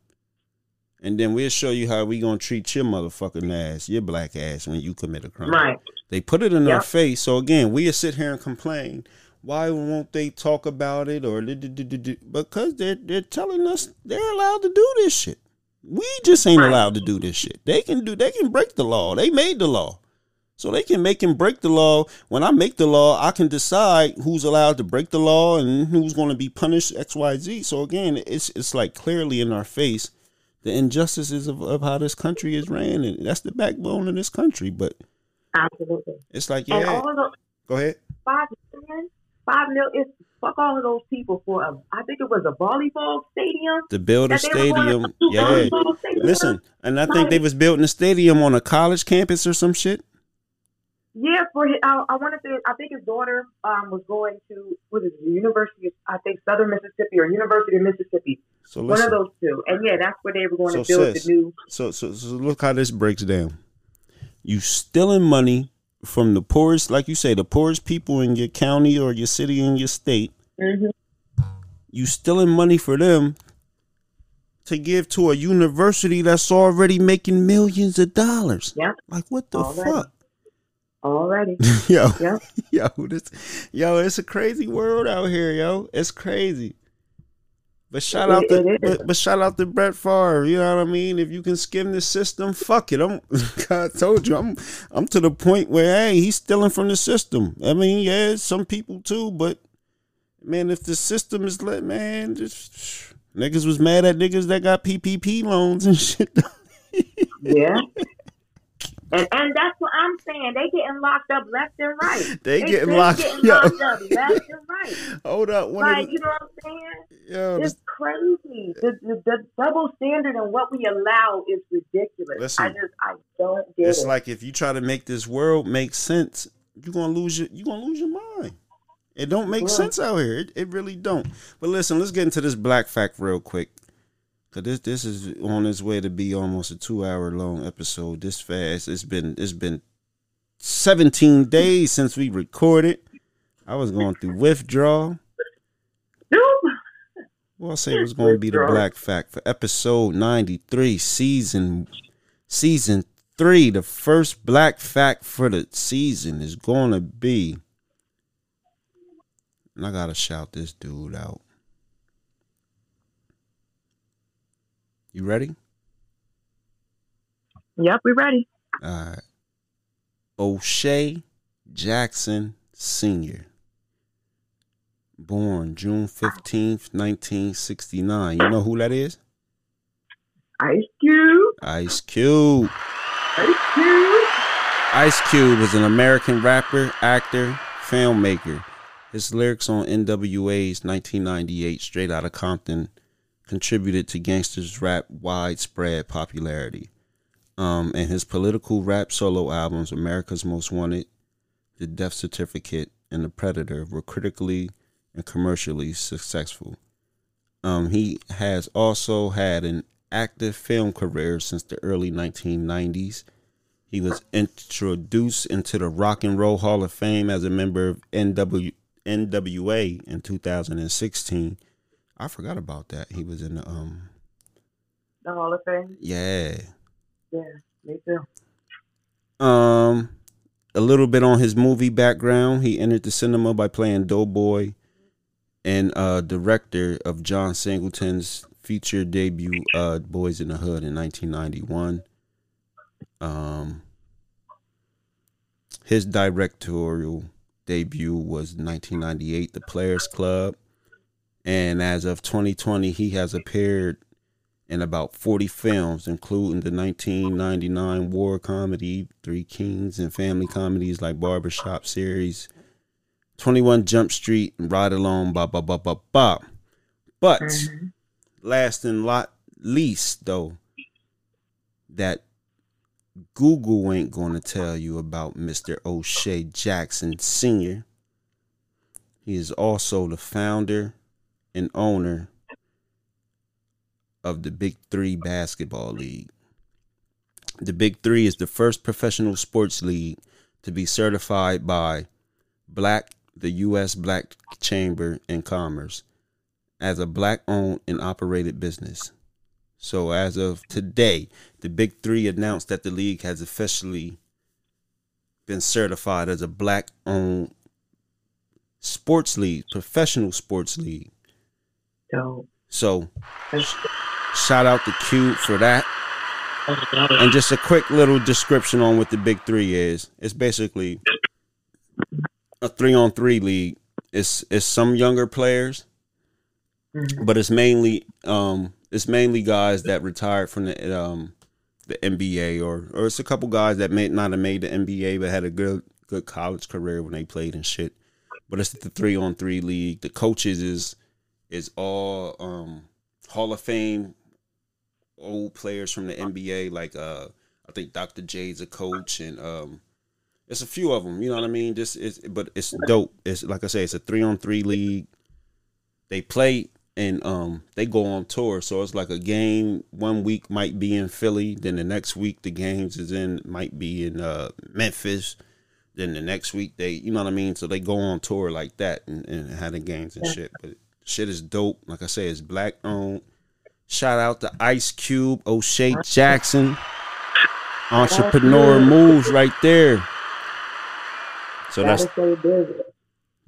and then we'll show you how we're gonna treat your motherfucking ass, your black ass, when you commit a crime. Right. They put it in our face. So again, we sit here and complain. Why won't they talk about it or because they're they're telling us they're allowed to do this shit. We just ain't allowed to do this shit. They can do they can break the law. They made the law. So they can make and break the law. When I make the law, I can decide who's allowed to break the law and who's going to be punished X, Y, Z. So again, it's it's like clearly in our face the injustices of, of how this country is ran, and that's the backbone of this country. But Absolutely. it's like, yeah, those go ahead. five million, five mil is fuck all of those people for a I think it was a volleyball stadium. The builder that they were going stadium, yeah. stadium. Listen, and I think they was building a stadium on a college campus or some shit. Yeah, for his, I, I want to say I think his daughter um was going to what is it, the University of I think Southern Mississippi or University of Mississippi, So one of those two. And yeah, that's where they were going So, to build sis, the new. so so so look how this breaks down. You stealing money from the poorest, like you say, the poorest people in your county or your city in your state. hmm You stealing money for them to give to a university that's already making millions of dollars. Yeah, Like what the Already. fuck? already. [LAUGHS] yo, Yeah. [LAUGHS] yo, this, yo, it's a crazy world out here, yo. It's crazy. But shout out to, but, but shout out to Brett Favre. You know what I mean? If you can skim the system, fuck it. I'm, [LAUGHS] God told you, I'm, I'm to the point where hey, he's stealing from the system. I mean, yeah, some people too, but man, if the system is let, man, just niggas was mad at niggas that got PPP loans and [LAUGHS] shit. Yeah. And, and that's what I'm saying. They getting locked up left and right. [LAUGHS] They getting locked- getting [LAUGHS] locked up left and right. [LAUGHS] Hold up, one Like of you know what I'm saying? the, yo, It's crazy. The, the, the double standard and what we allow is ridiculous. Listen. I just I don't get it's it. It's like if you try to make this world make sense, you're gonna lose your you're gonna lose your mind. It don't make Yeah. sense out here. It, it really don't. But listen, let's get into this black fact real quick. Cause this this is on its way to be almost a two hour long episode. This fast. It's been it's been seventeen days since we recorded. I was going through withdrawal. Well, I'll say it was going to be the black fact for episode 93, season season 3. The first black fact for the season is going to be and I got to shout this dude out. You ready? Yep, we ready. All right. O'Shea Jackson Sr. Born June 15th, 1969. You know who that is? Ice Cube. Ice Cube. Ice Cube. Ice Cube is an American rapper, actor, filmmaker. His lyrics on NWA's 1998 Straight Outta Compton contributed to gangsters rap widespread popularity. Um, and his political rap solo albums, America's Most Wanted, The Death Certificate, and The Predator, were critically and commercially successful. Um, he has also had an active film career since the early 1990s. He was introduced into the Rock and Roll Hall of Fame as a member of NW, NWA in 2016. I forgot about that. He was in the um The Hall of Fame. yeah. Yeah, me too. Um a little bit on his movie background. He entered the cinema by playing Doughboy and uh director of John Singleton's feature debut uh Boyz n the Hood in 1991. Um his directorial debut was 1998 The Players Club and as of 2020 he has appeared in about 40 films, including the 1999 war comedy Three Kings and family comedies like Barbershop series, 21 Jump Street, and Ride Along, ba ba ba ba ba. But Mhm. last and lot least, though, that Google ain't going to tell you about Mr. O'Shea Jackson Sr. He is also the founder and owner of the Big Three Basketball League. The Big Three is the first professional sports league to be certified by Black, the U.S. Black Chamber and Commerce, as a black owned and operated business. So as of today, the Big Three announced that the league has officially been certified as a black owned sports league, professional sports league. So, So shout out to Cube for that. And just a quick little description on what the Big Three is. It's basically a three on three league. It's it's some younger players, mhm. but it's mainly um it's mainly guys that retired from the um the NBA or or it's a couple guys that may not have made the NBA but had a good good college career when they played and shit. But it's the three on three league. The coaches is is all um Hall of Fame old players from the NBA like uh I think Dr. J's a coach and um it's a few of them, you know what I mean? Just it's but it's dope. It's like I say it's a 3 on 3 league. They play and um they go on tour, so it's like a game one week might be in Philly, then the next week the games is in might be in uh Memphis, then the next week they you know what I mean? So they go on tour like that and, and have the games and shit. But shit is dope. Like I say, it's black owned. Shout out to Ice Cube, O'Shea Jackson. Entrepreneur moves right there. So that's Gotta stay busy.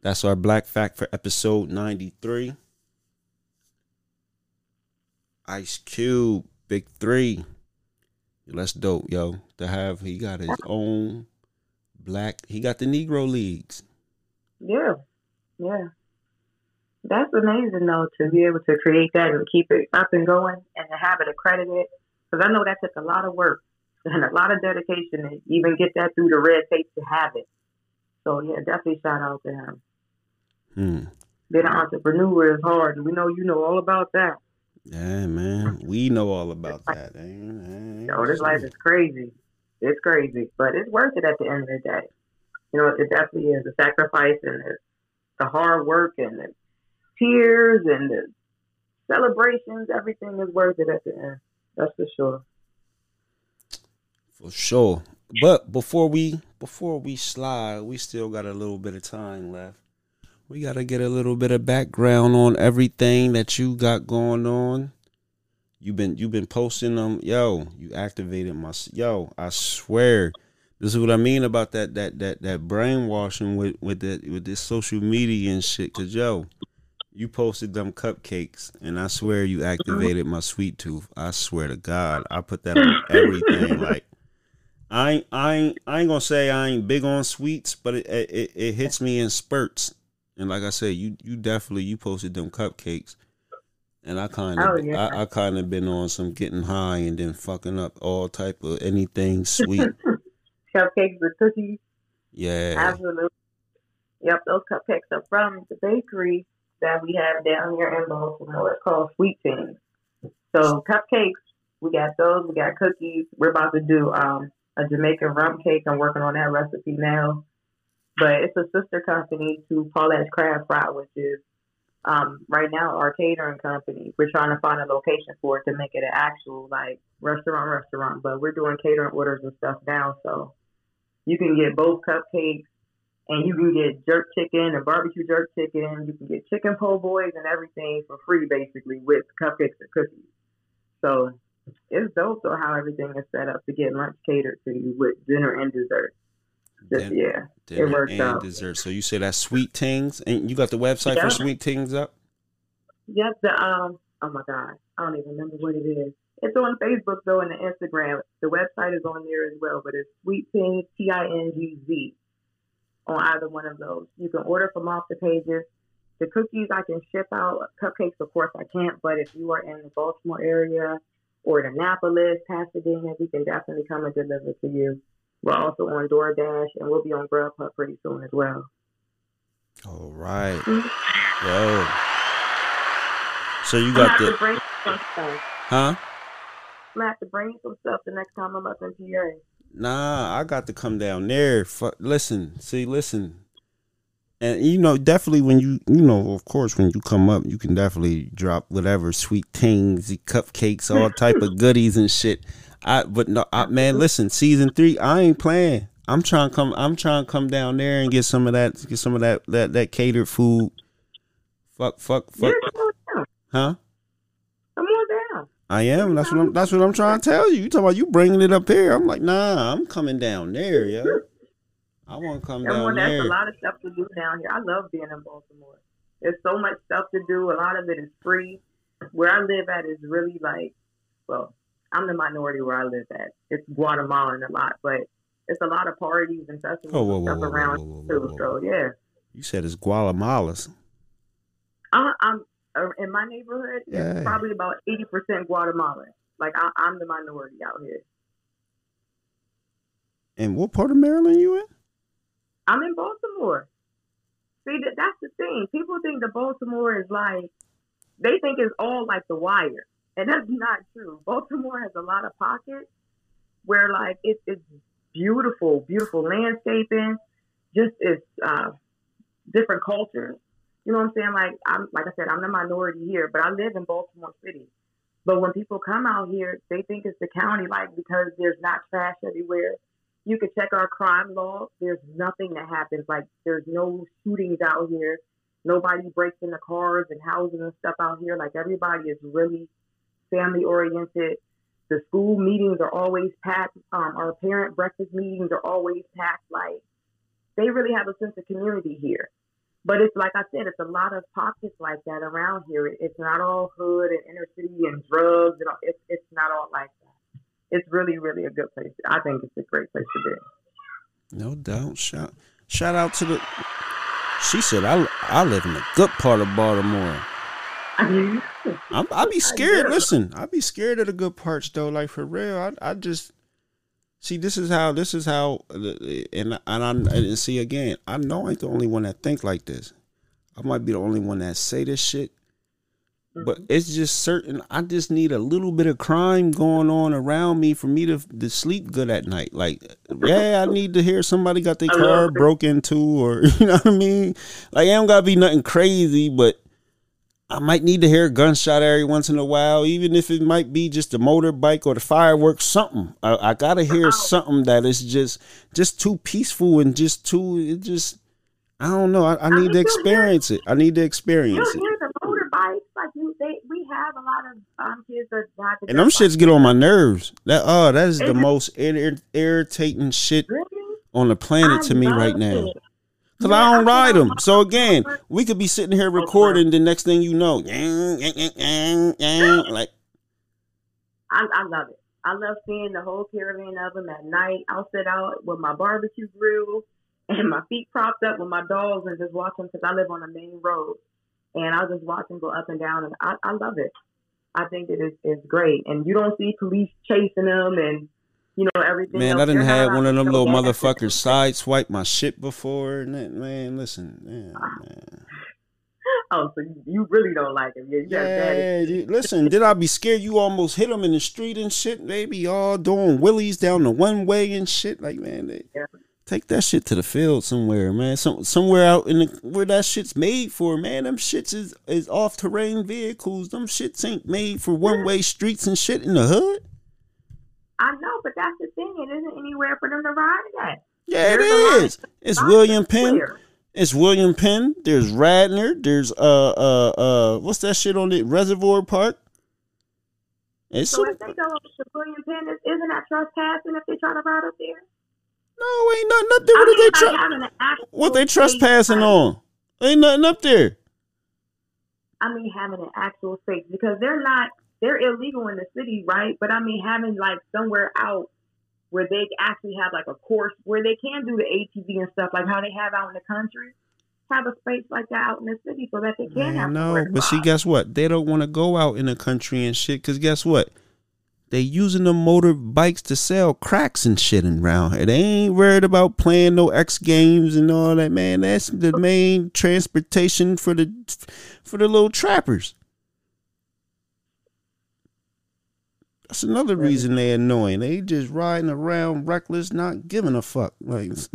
that's our black fact for episode 93. Ice Cube, Big Three. That's dope, yo. To have he got his own black he got the Negro Leagues. Yeah, yeah. That's amazing though to be able to create that and keep it up and going and to have it accredited. Because I know that took a lot of work [LAUGHS] and a lot of dedication to even get that through the red tape to have it. So yeah, definitely shout out to him. Hmm. Being an entrepreneur is hard, we know you know all about that. Yeah, man. We know all about that. Ain't, ain't this life is crazy. It's crazy, but it's worth it at the end of the day. You know, it definitely is the sacrifice and the, the hard work and the tears and the celebrations. Everything is worth it at the end. That's for sure. For sure. But before we before we slide, we still got a little bit of time left. We gotta get a little bit of background on everything that you got going on. You've been you've been posting them, yo. You activated my yo. I swear, this is what I mean about that that that that brainwashing with with the with this social media and shit. Cause yo, you posted them cupcakes, and I swear you activated my sweet tooth. I swear to God, I put that on everything. [LAUGHS] Like I ain't, I ain't, I ain't gonna say I ain't big on sweets, but it it, it hits me in spurts. And like I said, you you definitely you posted them cupcakes, and I kind of Oh, yeah. I, I kind of been on some getting high and then fucking up all type of anything sweet. [LAUGHS] Cupcakes with cookies. Yeah, Absolutely. Yep, those cupcakes are from the bakery that we have down here in Baltimore. Called Sweet Things. So cupcakes, we got those. We got cookies. We're about to do um, a Jamaican rum cake. I'm working on that recipe now. But it's a sister company to Paulette's Crab Fry, which is um, right now our catering company. We're trying to find a location for it to make it an actual like restaurant restaurant. But we're doing catering orders and stuff now, so you can get both cupcakes and you can get jerk chicken and barbecue jerk chicken. You can get chicken po' boys and everything for free, basically, with cupcakes and cookies. So it's dope though how everything is set up to get lunch catered to you with dinner and dessert. Just, yeah, dinner works and out. dessert. So you say that sweet things, and you got the website for sweet things up. Yep. The um. Oh my God, I don't even remember what it is. It's on Facebook though, and the Instagram. The website is on there as well, but it's Sweet Ting T I N G Z on either one of those. You can order from off the pages. The cookies I can ship out. Cupcakes, of course, I can't. But if you are in the Baltimore area or the Annapolis, Pasadena, we can definitely come and deliver to you. We're also on DoorDash, and we'll be on Grubhub pretty soon as well. All right, mm-hmm. yo. So you got the to bring some stuff. huh? I'm gonna have to bring some stuff the next time I'm up in PA. Nah, I got to come down there. Listen, see, listen, and you know, definitely when you, you know, of course, when you come up, you can definitely drop whatever sweet things, cupcakes, all type of goodies and shit. I, but no, I, man, listen, season three, I ain't playing. I'm trying to come. I'm trying to come down there and get some of that, get some of that, that, that catered food. Fuck, fuck, fuck. Huh? Come on down. I am. That's what I'm. That's what I'm trying to tell you. You talking about you bringing it up here? I'm like, nah. I'm coming down there, yo. I want to come down there. there's there. a lot of stuff to do down here. I love being in Baltimore. There's so much stuff to do. A lot of it is free. Where I live at is really like, well, I'm the minority where I live at. It's Guatemalan a lot, but it's a lot of parties and festivals Oh, whoa, and stuff whoa, whoa, around whoa, whoa, too. whoa, whoa. So yeah, You said it's Guatemala's. I, I'm uh, in my neighborhood. Yeah. It's probably about eighty percent Guatemalan. Like I, I'm the minority out here. And what part of Maryland you in? I'm in Baltimore. See, that, that's the thing. People think that Baltimore is like, they think it's all like The Wire. And that's not true. Baltimore has a lot of pockets where, like, it, it's beautiful, beautiful landscaping, just it's uh, different cultures. You know what I'm saying? Like, I'm like I said, I'm the minority here, but I live in Baltimore City. But when people come out here, they think it's the county, like, because there's not trash everywhere you can check our crime law. There's nothing that happens. Like there's no shootings out here. Nobody breaks into cars and houses and stuff out here. Like everybody is really family oriented. The school meetings are always packed. Um, our parent breakfast meetings are always packed. Like they really have a sense of community here. But it's like I said, it's a lot of pockets like that around here. It's not all hood and inner city and drugs and all, it's it's not all like that it's really, really a good place. I think it's a great place to be. No doubt. Shout shout out to the. She said, "I I live in the good part of Baltimore." I [LAUGHS] mean, I'm, I be scared. Listen, I'd be scared of the good parts though. Like for real, I I just see this is how this is how and and I and see again. I know I ain't the only one that think like this. I might be the only one that say this shit, but mm-hmm. it's just certain. I just need a little bit of crime going on around me for me to to sleep good at night. Like, yeah, I need to hear somebody got their [LAUGHS] car broke into, or [LAUGHS] you know what I mean. Like, it don't gotta be nothing crazy, but I might need to hear a gunshot every once in a while, even if it might be just the motorbike or the fireworks, something. I, I gotta hear something that is just just too peaceful and just too it just I don't know. I, I need mean, to experience it. I need to experience it. hear the motorbikes, like you, they, we have a lot of um, kids that to And them shits get on my nerves. That oh, that is the it- most ir- irritating shit Really? on the planet to me right now. It. Cause Yeah, I don't ride them. So again, we could be sitting here recording. The next thing you know, yang, yang, yang, yang, like I, I love it. I love seeing the whole caravan of them at night. I'll sit out with my barbecue grill [LAUGHS] and my feet propped up with my dogs and just watch them because I live on the main road. And I'll just watch them go up and down. And I, I love it. I think it is it's great. And you don't see police chasing them and, you know, everything. Man, else. I didn't have one of them little motherfuckers sideswipe my shit before. And that, man, listen, man, man. [LAUGHS] Oh, so you- really don't like him. Yeah, Yeah, listen, did I be scared you almost hit them in the street and shit? Maybe all doing willies down the one way and shit. Like, man, they, Yeah. take that shit to the field somewhere, man. Some somewhere out in the where that shit's made for, man. Them shits is, is off terrain vehicles. Them shits ain't made for one way streets and shit in the hood. I know, but that's the thing. It isn't anywhere for them to ride at. Yeah, it There's of is. It's William Penn. clear. It's William Penn. There's Radnor. There's uh uh uh what's that shit on it? Reservoir Park. It's So if they go up to William Penn, is- isn't that trespassing if they try to ride up there? no, ain't nothing up there. I What mean, are they like tra- having an actual what they trespassing on? Ain't nothing up there. I mean, having an actual space because they're not they're illegal in the city, right? But I mean, having like somewhere out where they actually have like a course where they can do the ATV and stuff, like how they have out in the country. Have a space like that out in the city so that they can have. no, but see, guess what? They don't want to go out in the country and shit. Cause guess what? They using the motorbikes to sell cracks and shit around here. They ain't worried about playing no X Games and all that. Man, that's the main transportation for the for the little trappers. That's another reason they annoying. They just riding around reckless, not giving a fuck. Like, [LAUGHS] [LAUGHS]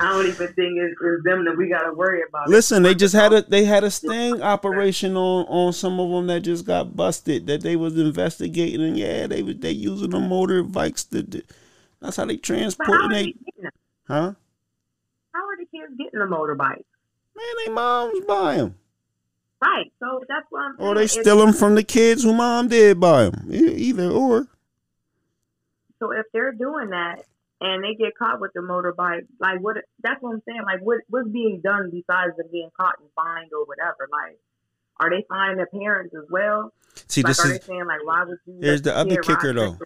I don't even think it's, it's them that we got to worry about. Listen, they just had a they had a sting operation on on some of them that just got busted that they was investigating and yeah they was they using the motorbikes to, to that's how they transporting they they huh How are the kids getting the motorbike? man they moms buy them Right. So that's what I'm saying. Or they steal them from the kids who mom did buy them. Either or. So if they're doing that and they get caught with the motorbike, like what? That's what I'm saying. Like what? What's being done besides them being caught and fined or whatever? Like, are they fining their parents as well? See, like, this is saying like, why would you? here's the other kicker, though.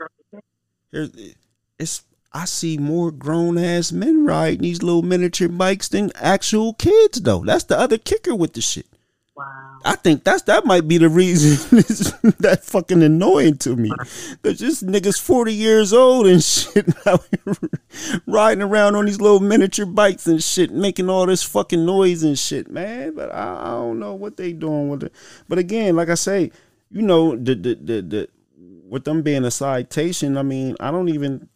here's it's I see more grown ass men riding these little miniature bikes than actual kids though. That's the other kicker with the shit. Wow. I think that's that might be the reason [LAUGHS] it's that fucking annoying to me. Cause this nigga's forty years old and [LAUGHS] shit out riding around on these little miniature bikes and shit, making all this fucking noise and shit, man. But I, I don't know what they doing with it. But again, like I say, you know, the the the, the with them being a citation, I mean, I don't even.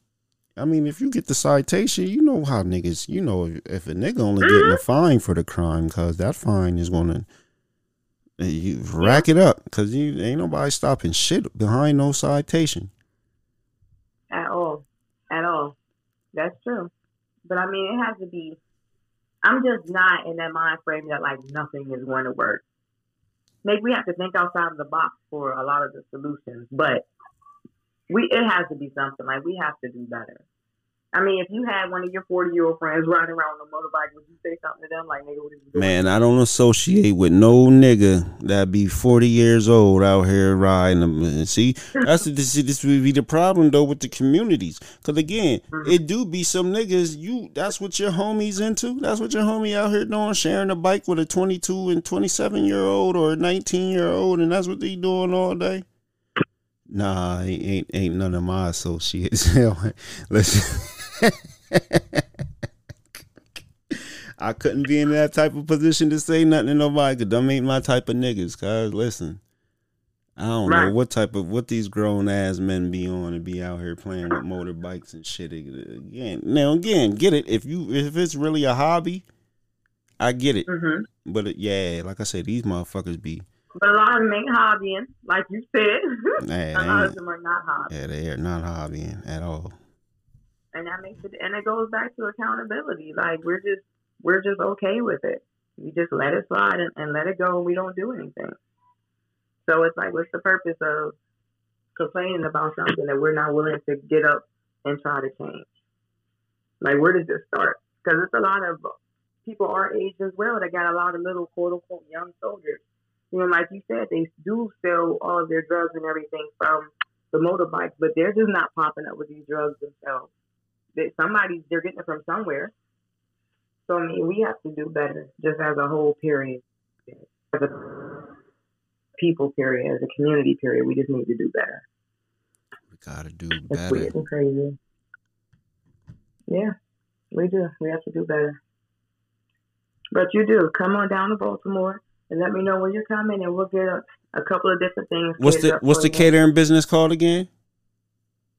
I mean, if you get the citation, you know how niggas, you know, if, a nigga only getting a mm-hmm. fine for the crime, cause that fine is gonna you rack it up, cause you ain't nobody stopping shit behind no citation. At all. At all. That's true. But I mean, it has to be. I'm just not in that mind frame that like nothing is going to work. Maybe we have to think outside of the box for a lot of the solutions, but we it has to be something like we have to do better. I mean, if you had one of your 40 year old friends riding around on a motorbike, would you say something to them like, "Nigga, what are you doing?" Man, I don't associate with no nigga that be forty years old out here riding them. See, that's this. This would be the problem though with the communities. Cause again, mm-hmm. it do be some niggas. You that's what your homies into. That's what your homie out here doing, sharing a bike with a twenty two and twenty seven year old or a nineteen year old, and that's what they doing all day. Nah, ain't, ain't none of my associates. [LAUGHS] Listen. I couldn't be in that type of position to say nothing to nobody because them ain't my type of niggas. Cause listen, I don't know what type of what these grown ass men be on and be out here playing with motorbikes and shit again. Now again, get it if you if it's really a hobby, I get it. hmm But it, yeah, like I said, these motherfuckers be But a lot of them ain't hobbying, like you said. nah, [LAUGHS] a lot of them are not hobbying. yeah, they are not hobbying at all. And that makes it and it goes back to accountability. Like we're just we're just okay with it. We just let it slide and, and let it go and we don't do anything. So it's like what's the purpose of complaining about something that we're not willing to get up and try to change? Like where does this start? Because it's a lot of people our age as well that got a lot of little quote unquote young soldiers. You know like you said they do sell all of their drugs and everything from the motorbikes but they're just not popping up with these drugs themselves that somebody they're getting it from somewhere. So I mean, we have to do better, just as a whole period, as a people period, as a community period. We just need to do better. We gotta do It's better. weird and crazy. Yeah, we do. We have to do better. But you do. Come on down to Baltimore and let me know when you're coming, and we'll get a, a couple of different things. What's the what's the catering business called again?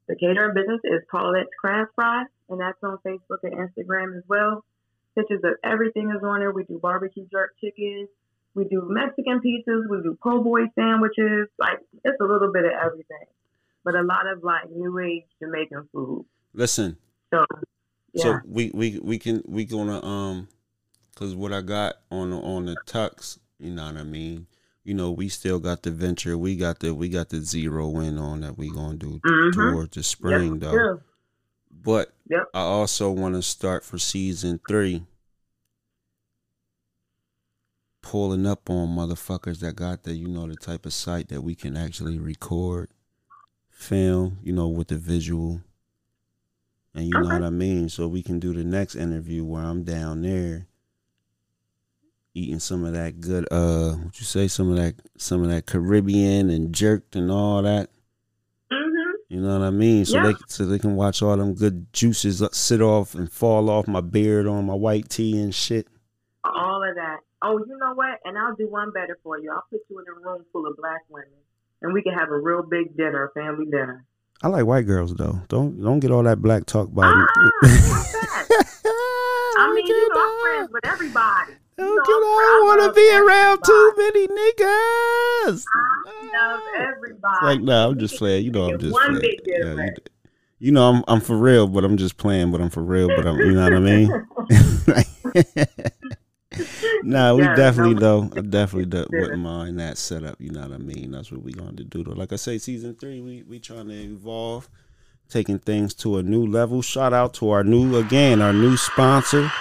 The catering business is Paulette's Craft Fry, and that's on Facebook and Instagram as well. Pictures of everything is on there. We do barbecue jerk chicken. We do Mexican pizzas. We do po' boy sandwiches. Like, it's a little bit of everything. But a lot of, like, new age Jamaican food. Listen, So, yeah. So we we we can we gonna um, cause what I got on the on the tux, you know what I mean. You know, we still got the venture. We got the we got the zero in on that we gonna do Mhm. towards the spring Yep, though. sure. But Yep. I also want to start for season three. Pulling up on motherfuckers that got the you know the type of site that we can actually record, film, you know, with the visual. And you know what I mean? So we can do the next interview where I'm down there eating some of that good uh what you say, some of that some of that Caribbean and jerked and all that. hmm You know what I mean? So Yeah. they so they can watch all them good juices uh, sit off and fall off my beard on my white tea and shit. All of that. Oh, you know what? And I'll do one better for you. I'll put you in a room full of black women, and we can have a real big dinner, a family dinner. I like white girls though. Don't don't get all that black talk by Ah, me. I [LAUGHS] mean, you know, I'm friends with everybody. Know, I'm I want to be around too many niggas. I love everybody. Like, nah, I'm just playing. You know, I'm just one playing. big Yeah, dinner. you, you know, I'm I'm for real, but I'm just playing. But I'm for real, but I'm. You know what I mean? [LAUGHS] [LAUGHS] nah, we Yeah, definitely no. though. I definitely do, wouldn't mind that setup. You know what I mean? That's what we going to do though. Like I say, season three, we we trying to evolve, taking things to a new level. Shout out to our new again, our new sponsor,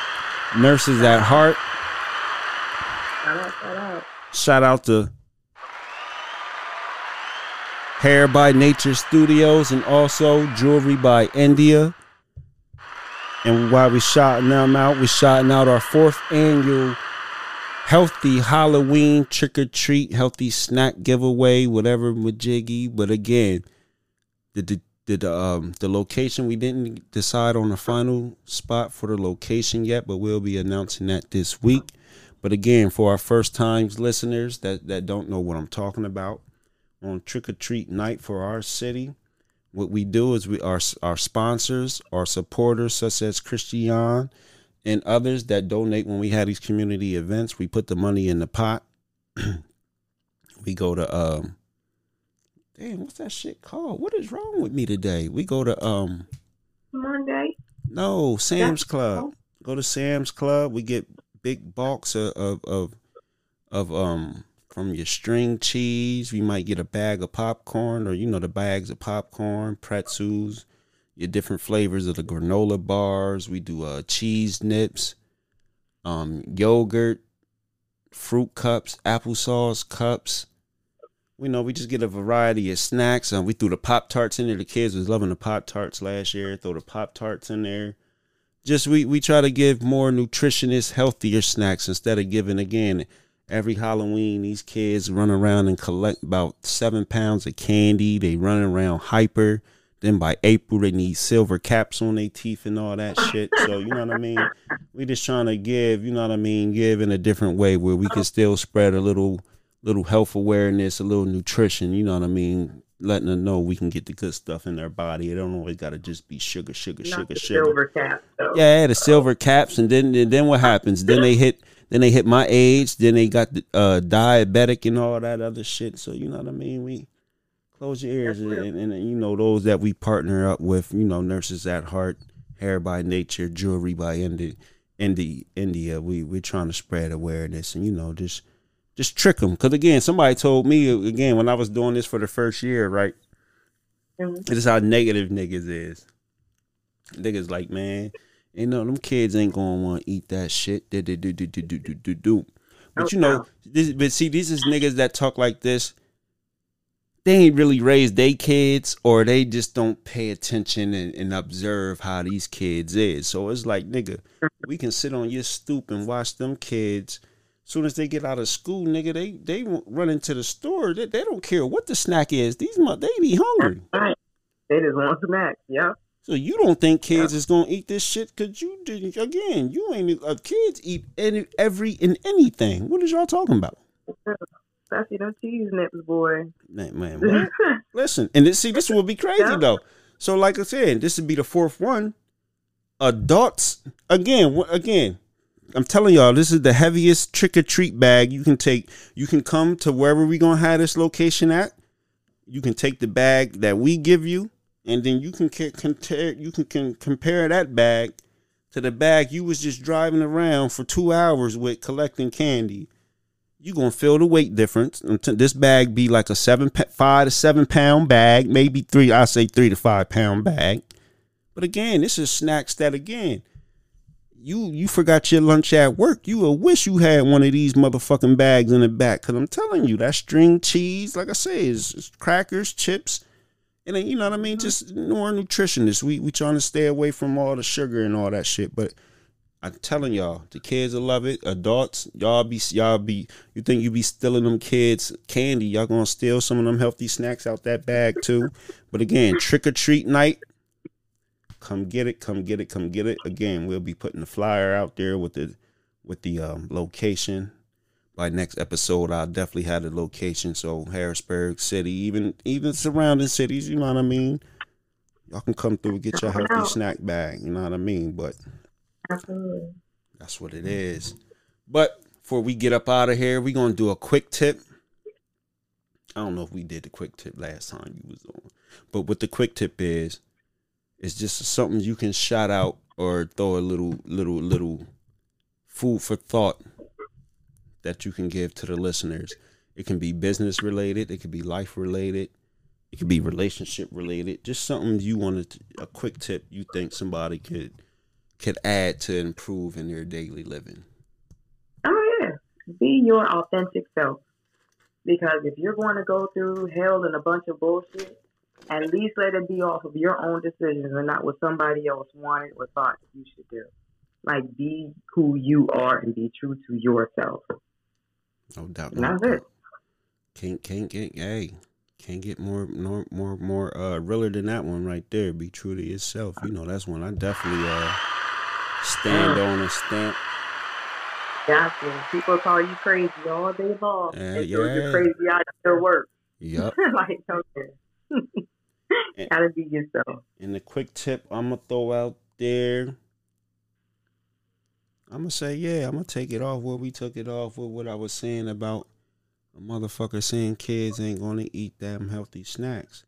Nurses at Heart. Shout out, to Hair by Nature Studios and also Jewelry by India. And while we shouting them out, we shouting out our fourth annual healthy Halloween trick or treat, healthy snack giveaway, whatever majiggy. But again, the the, the um the location we didn't decide on the final spot for the location yet, but we'll be announcing that this week. But again, for our first times listeners that that don't know what I'm talking about, on trick or treat night for our city, what we do is we our our sponsors, our supporters such as Christian and others that donate when we have these community events, we put the money in the pot. [CLEARS THROAT] we go to um damn, what's that shit called? What is wrong with me today? We go to um Monday. no, Sam's Yeah. Club. Go to Sam's Club. We get big box of of of, of um from your string cheese. We might get a bag of popcorn or you know the bags of popcorn, pretzels, your different flavors of the granola bars. We do uh cheese nips, um yogurt, fruit cups, applesauce cups. We know we just get a variety of snacks. Um, we threw the pop tarts in there. The kids was loving the pop tarts last year. Throw the pop tarts in there. Just we we try to give more nutritious, healthier snacks instead of giving again every Halloween. These kids run around and collect about seven pounds of candy. They run around hyper. Then by April they need silver caps on their teeth and all that shit. So you know what I mean. We just trying to give, you know what I mean, give in a different way where we can still spread a little little health awareness, a little nutrition, you know what I mean? Letting them know we can get the good stuff in their body. It don't always gotta just be sugar, sugar, Not sugar, the sugar. silver cap, though. Yeah, the silver caps, and then and then what happens? Then they hit then they hit my age. Then they got the uh, diabetic and all that other shit. So you know what I mean. We close your ears, and, and, and you know those that we partner up with. You know, nurses at heart, hair by nature, jewelry by Indi, Indi, India. We we're trying to spread awareness, and you know just just trick them. Because again, somebody told me again when I was doing this for the first year, right? Mm-hmm. This is how negative niggas is. Niggas like, man, you know, them kids ain't gonna want to eat that shit. But you know, this, but see, these is niggas that talk like this. They ain't really raised they kids, or they just don't pay attention and, and observe how these kids is. So it's like, nigga, mm-hmm. we can sit on your stoop and watch them kids Soon as they get out of school, nigga, they they run into the store. They, they don't care what the snack is. These they be hungry. Right. They just want snacks. Yeah. So you don't think kids is gonna eat this shit? Cause you didn't. again. You ain't uh, kids eat any every and anything. What is y'all talking about? Especially them cheese nips, boy. Man, man [LAUGHS] listen, and this see this will be crazy Yeah. though. So like I said, this would be the fourth one. Adults again, again. I'm telling y'all, this is the heaviest trick or treat bag you can take. You can come to wherever we gonna have this location at. You can take the bag that we give you, and then you can compare. You can, can compare that bag to the bag you was just driving around for two hours with collecting candy. You gonna feel the weight difference. This bag be like a seven, five to seven pound bag, maybe three. I say three to five pound bag. But again, this is snacks that again you you forgot your lunch at work. You will wish you had one of these motherfucking bags in the back. Cause I'm telling you, that string cheese, like I say, is, is crackers, chips, and then, you know what I mean. Mm-hmm. Just more nutritionists. We we trying to stay away from all the sugar and all that shit. But I'm telling y'all, the kids will love it. Adults, y'all be y'all be. You think you be stealing them kids candy? Y'all gonna steal some of them healthy snacks out that bag too. But again, trick or treat night. Come get it, come get it, come get it. Again, we'll be putting the flyer out there with the with the um, location. By next episode, I'll definitely have the location. So Harrisburg City, even even surrounding cities, you know what I mean. Y'all can come through and get your healthy snack bag. You know what I mean. But Absolutely. that's what it is. But before we get up out of here, we're gonna do a quick tip. I don't know if we did the quick tip last time you was on, but what the quick tip is, it's just something you can shout out or throw a little, little, little food for thought that you can give to the listeners. It can be business related, it could be life related, it could be relationship related. Just something you wanted to, a quick tip you think somebody could could add to improve in their daily living. Oh yeah, be your authentic self. Because if you're going to go through hell and a bunch of bullshit, at least let it be off of your own decisions and not what somebody else wanted or thought you should do. Like be who you are and be true to yourself. No doubt. And that's it. Can't can't get hey. Can't get more more more more uh realer than that one right there. Be true to yourself. You know, that's one I definitely uh stand on and stamp. Gotcha. People call you crazy all day long. Uh, and yeah. you're crazy out of your work. Yup. [LAUGHS] like, okay. [LAUGHS] And- [LAUGHS] Gotta be yourself. And the quick tip I'm gonna throw out there. I'm gonna say, yeah, I'm gonna take it off where we took it off with what I was saying about a motherfucker saying kids ain't gonna eat them healthy snacks.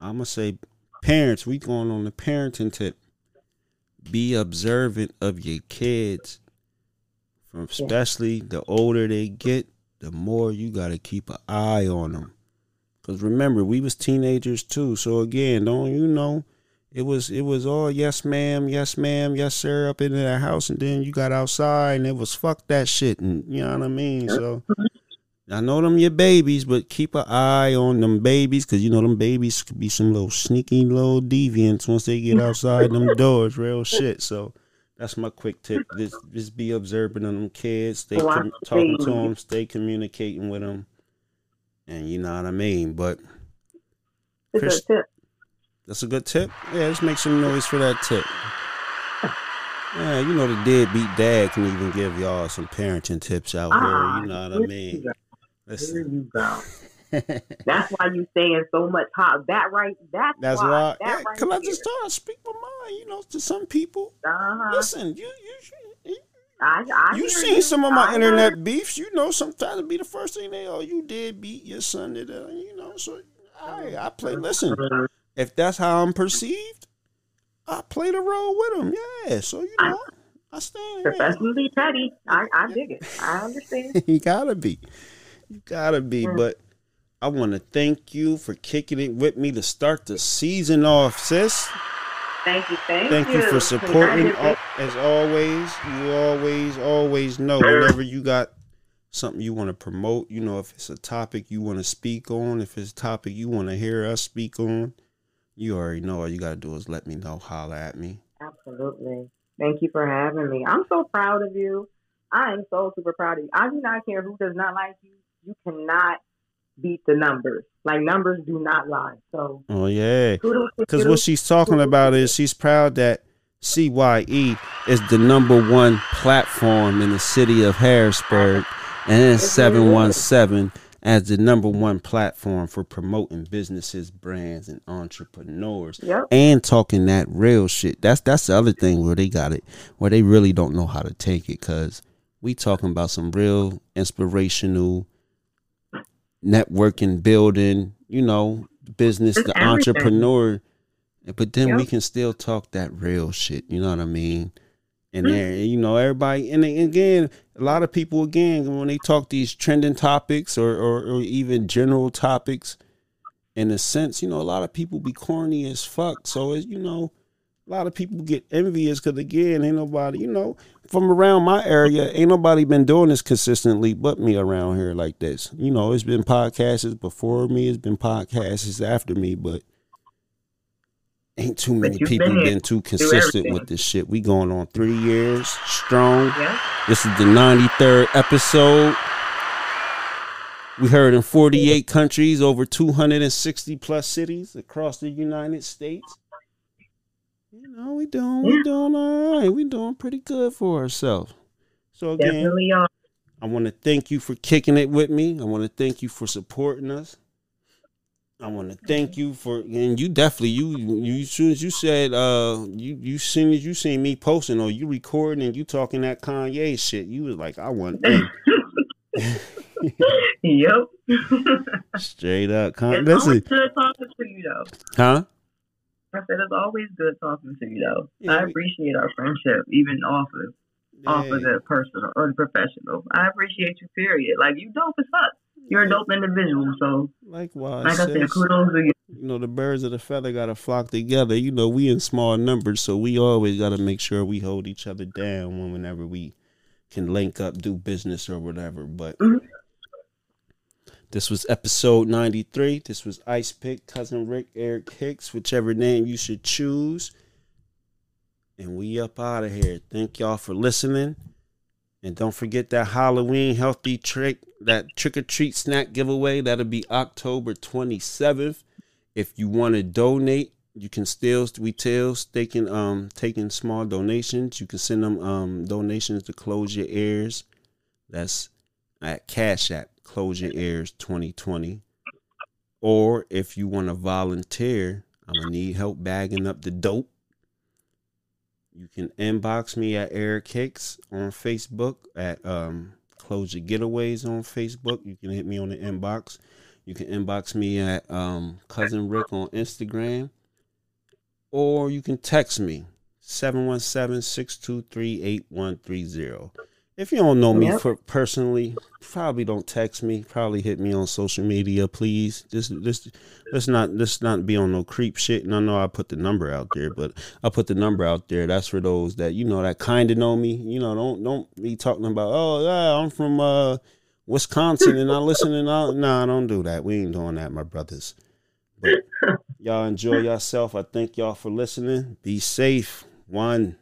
I'm gonna say, parents, we going on the parenting tip. Be observant of your kids. From especially the older they get, the more you gotta keep an eye on them. Cause remember, we was teenagers too. So again, don't you know? It was it was all yes ma'am, yes ma'am, yes sir up into that house, and then you got outside and it was fuck that shit, and you know what I mean. So I know them your babies, but keep an eye on them babies, cause you know them babies could be some little sneaky little deviants once they get outside them [LAUGHS] doors, real shit. So that's my quick tip. Just just be observant of them kids, stay com- talking to them, stay communicating with them, and you know what I mean. But Chris- that's a good tip. Yeah, let's make some noise for that tip. Yeah, you know the deadbeat dad can even give y'all some parenting tips out Ah, here. You know what I mean? you. Listen. you go. [LAUGHS] That's why you saying so much hot. That right. That's, That's why. why. That Yeah, right I just I speak my mind. You know, to some people. Uh-huh. Listen, you you I, I you hear seen some of my I internet heard. beefs. You know, sometimes it be the first thing they oh you did beat your son. Did that, you know? So I I play. Listen, if that's how I'm perceived, I play the role with them. Yeah. So you know, I stand. yeah. Professionally petty. I, I dig it. I understand. [LAUGHS] you gotta be. You gotta be. Mm. But I want to thank you for kicking it with me to start the season off, sis. Thank you. Thank, Thank you for supporting. Congratulations. As always, you always, always know whenever you got something you want to promote, you know, if it's a topic you want to speak on, if it's a topic you want to hear us speak on, you already know all you got to do is let me know, holler at me. Absolutely. Thank you for having me. I'm so proud of you. I am so super proud of you. I do not care who does not like you. You cannot beat the numbers. Like numbers do not lie. So Oh, yeah. Because what she's talking about is she's proud that CYE is the number one platform in the city of Harrisburg, and then 717 as the number one platform for promoting businesses, brands, and entrepreneurs, Yep. and talking that real shit. That's that's the other thing where they got it, where they really don't know how to take it, because we talking about some real inspirational networking, building, you know, business, It's the everything. entrepreneur. But then we can still talk that real shit. You know what I mean? And Mhm. there, you know, everybody, and again, a lot of people, again, when they talk these trending topics or, or, or even general topics, in a sense, you know, a lot of people be corny as fuck. So, you know, a lot of people get envious because, again, ain't nobody, you know, from around my area, ain't nobody been doing this consistently but me around here like this. You know, it's been podcasts before me, it's been podcasts after me, but ain't too many people been been too consistent with this shit. We going on three years strong. Yeah. This is the 93rd episode. We heard in 48 countries, over 260 plus cities across the United States. You know, we doing, we doing all right. We doing pretty good for ourselves. So again, Definitely are. I want to thank you for kicking it with me. I want to thank you for supporting us. I want to thank you for, and you definitely you you as soon as you said uh you you soon as you seen me posting or you recording and you talking that Kanye shit, you was like I want [LAUGHS] yep. straight up. Con- it's listen, good talking to you, though. huh? I said it's always good talking to you, though. Yeah, I appreciate our friendship, even off of off of the personal or the professional. I appreciate you. Period. Like you dope as fuck. You're a dope individual. So likewise, like I said, kudos to you. You know, the birds of the feather got to flock together. You know, we in small numbers, so we always got to make sure we hold each other down whenever we can link up, do business or whatever. But mm-hmm. This was episode 93. This was Ice Pick, Cousin Rick, Eric Hicks, whichever name you should choose. And we up out of here. Thank y'all for listening. And don't forget that Halloween healthy trick, that trick or treat snack giveaway. That'll be October 27th. If you want to donate, you can still we still taking um taking small donations. You can send them um donations to Close Your Ears. That's at Cash App Close Your Ears 2020. Or if you want to volunteer, I'm gonna need help bagging up the dope. You can inbox me at Eric Hicks on Facebook at um Close Your Getaways on Facebook. You can hit me on the inbox. You can inbox me at um, Cousin Rick on Instagram or you can text me 717-623-8130. If you don't know me yep. for personally, probably don't text me. Probably hit me on social media, please. This this let's not let's not be on no creep shit. And I know I put the number out there, but I put the number out there. That's for those that you know that kind of know me. You know, don't don't be talking about oh yeah, I'm from uh, Wisconsin and I listen and I nah, don't do that. We ain't doing that, my brothers. But [LAUGHS] y'all enjoy yourself. I thank y'all for listening. Be safe. One.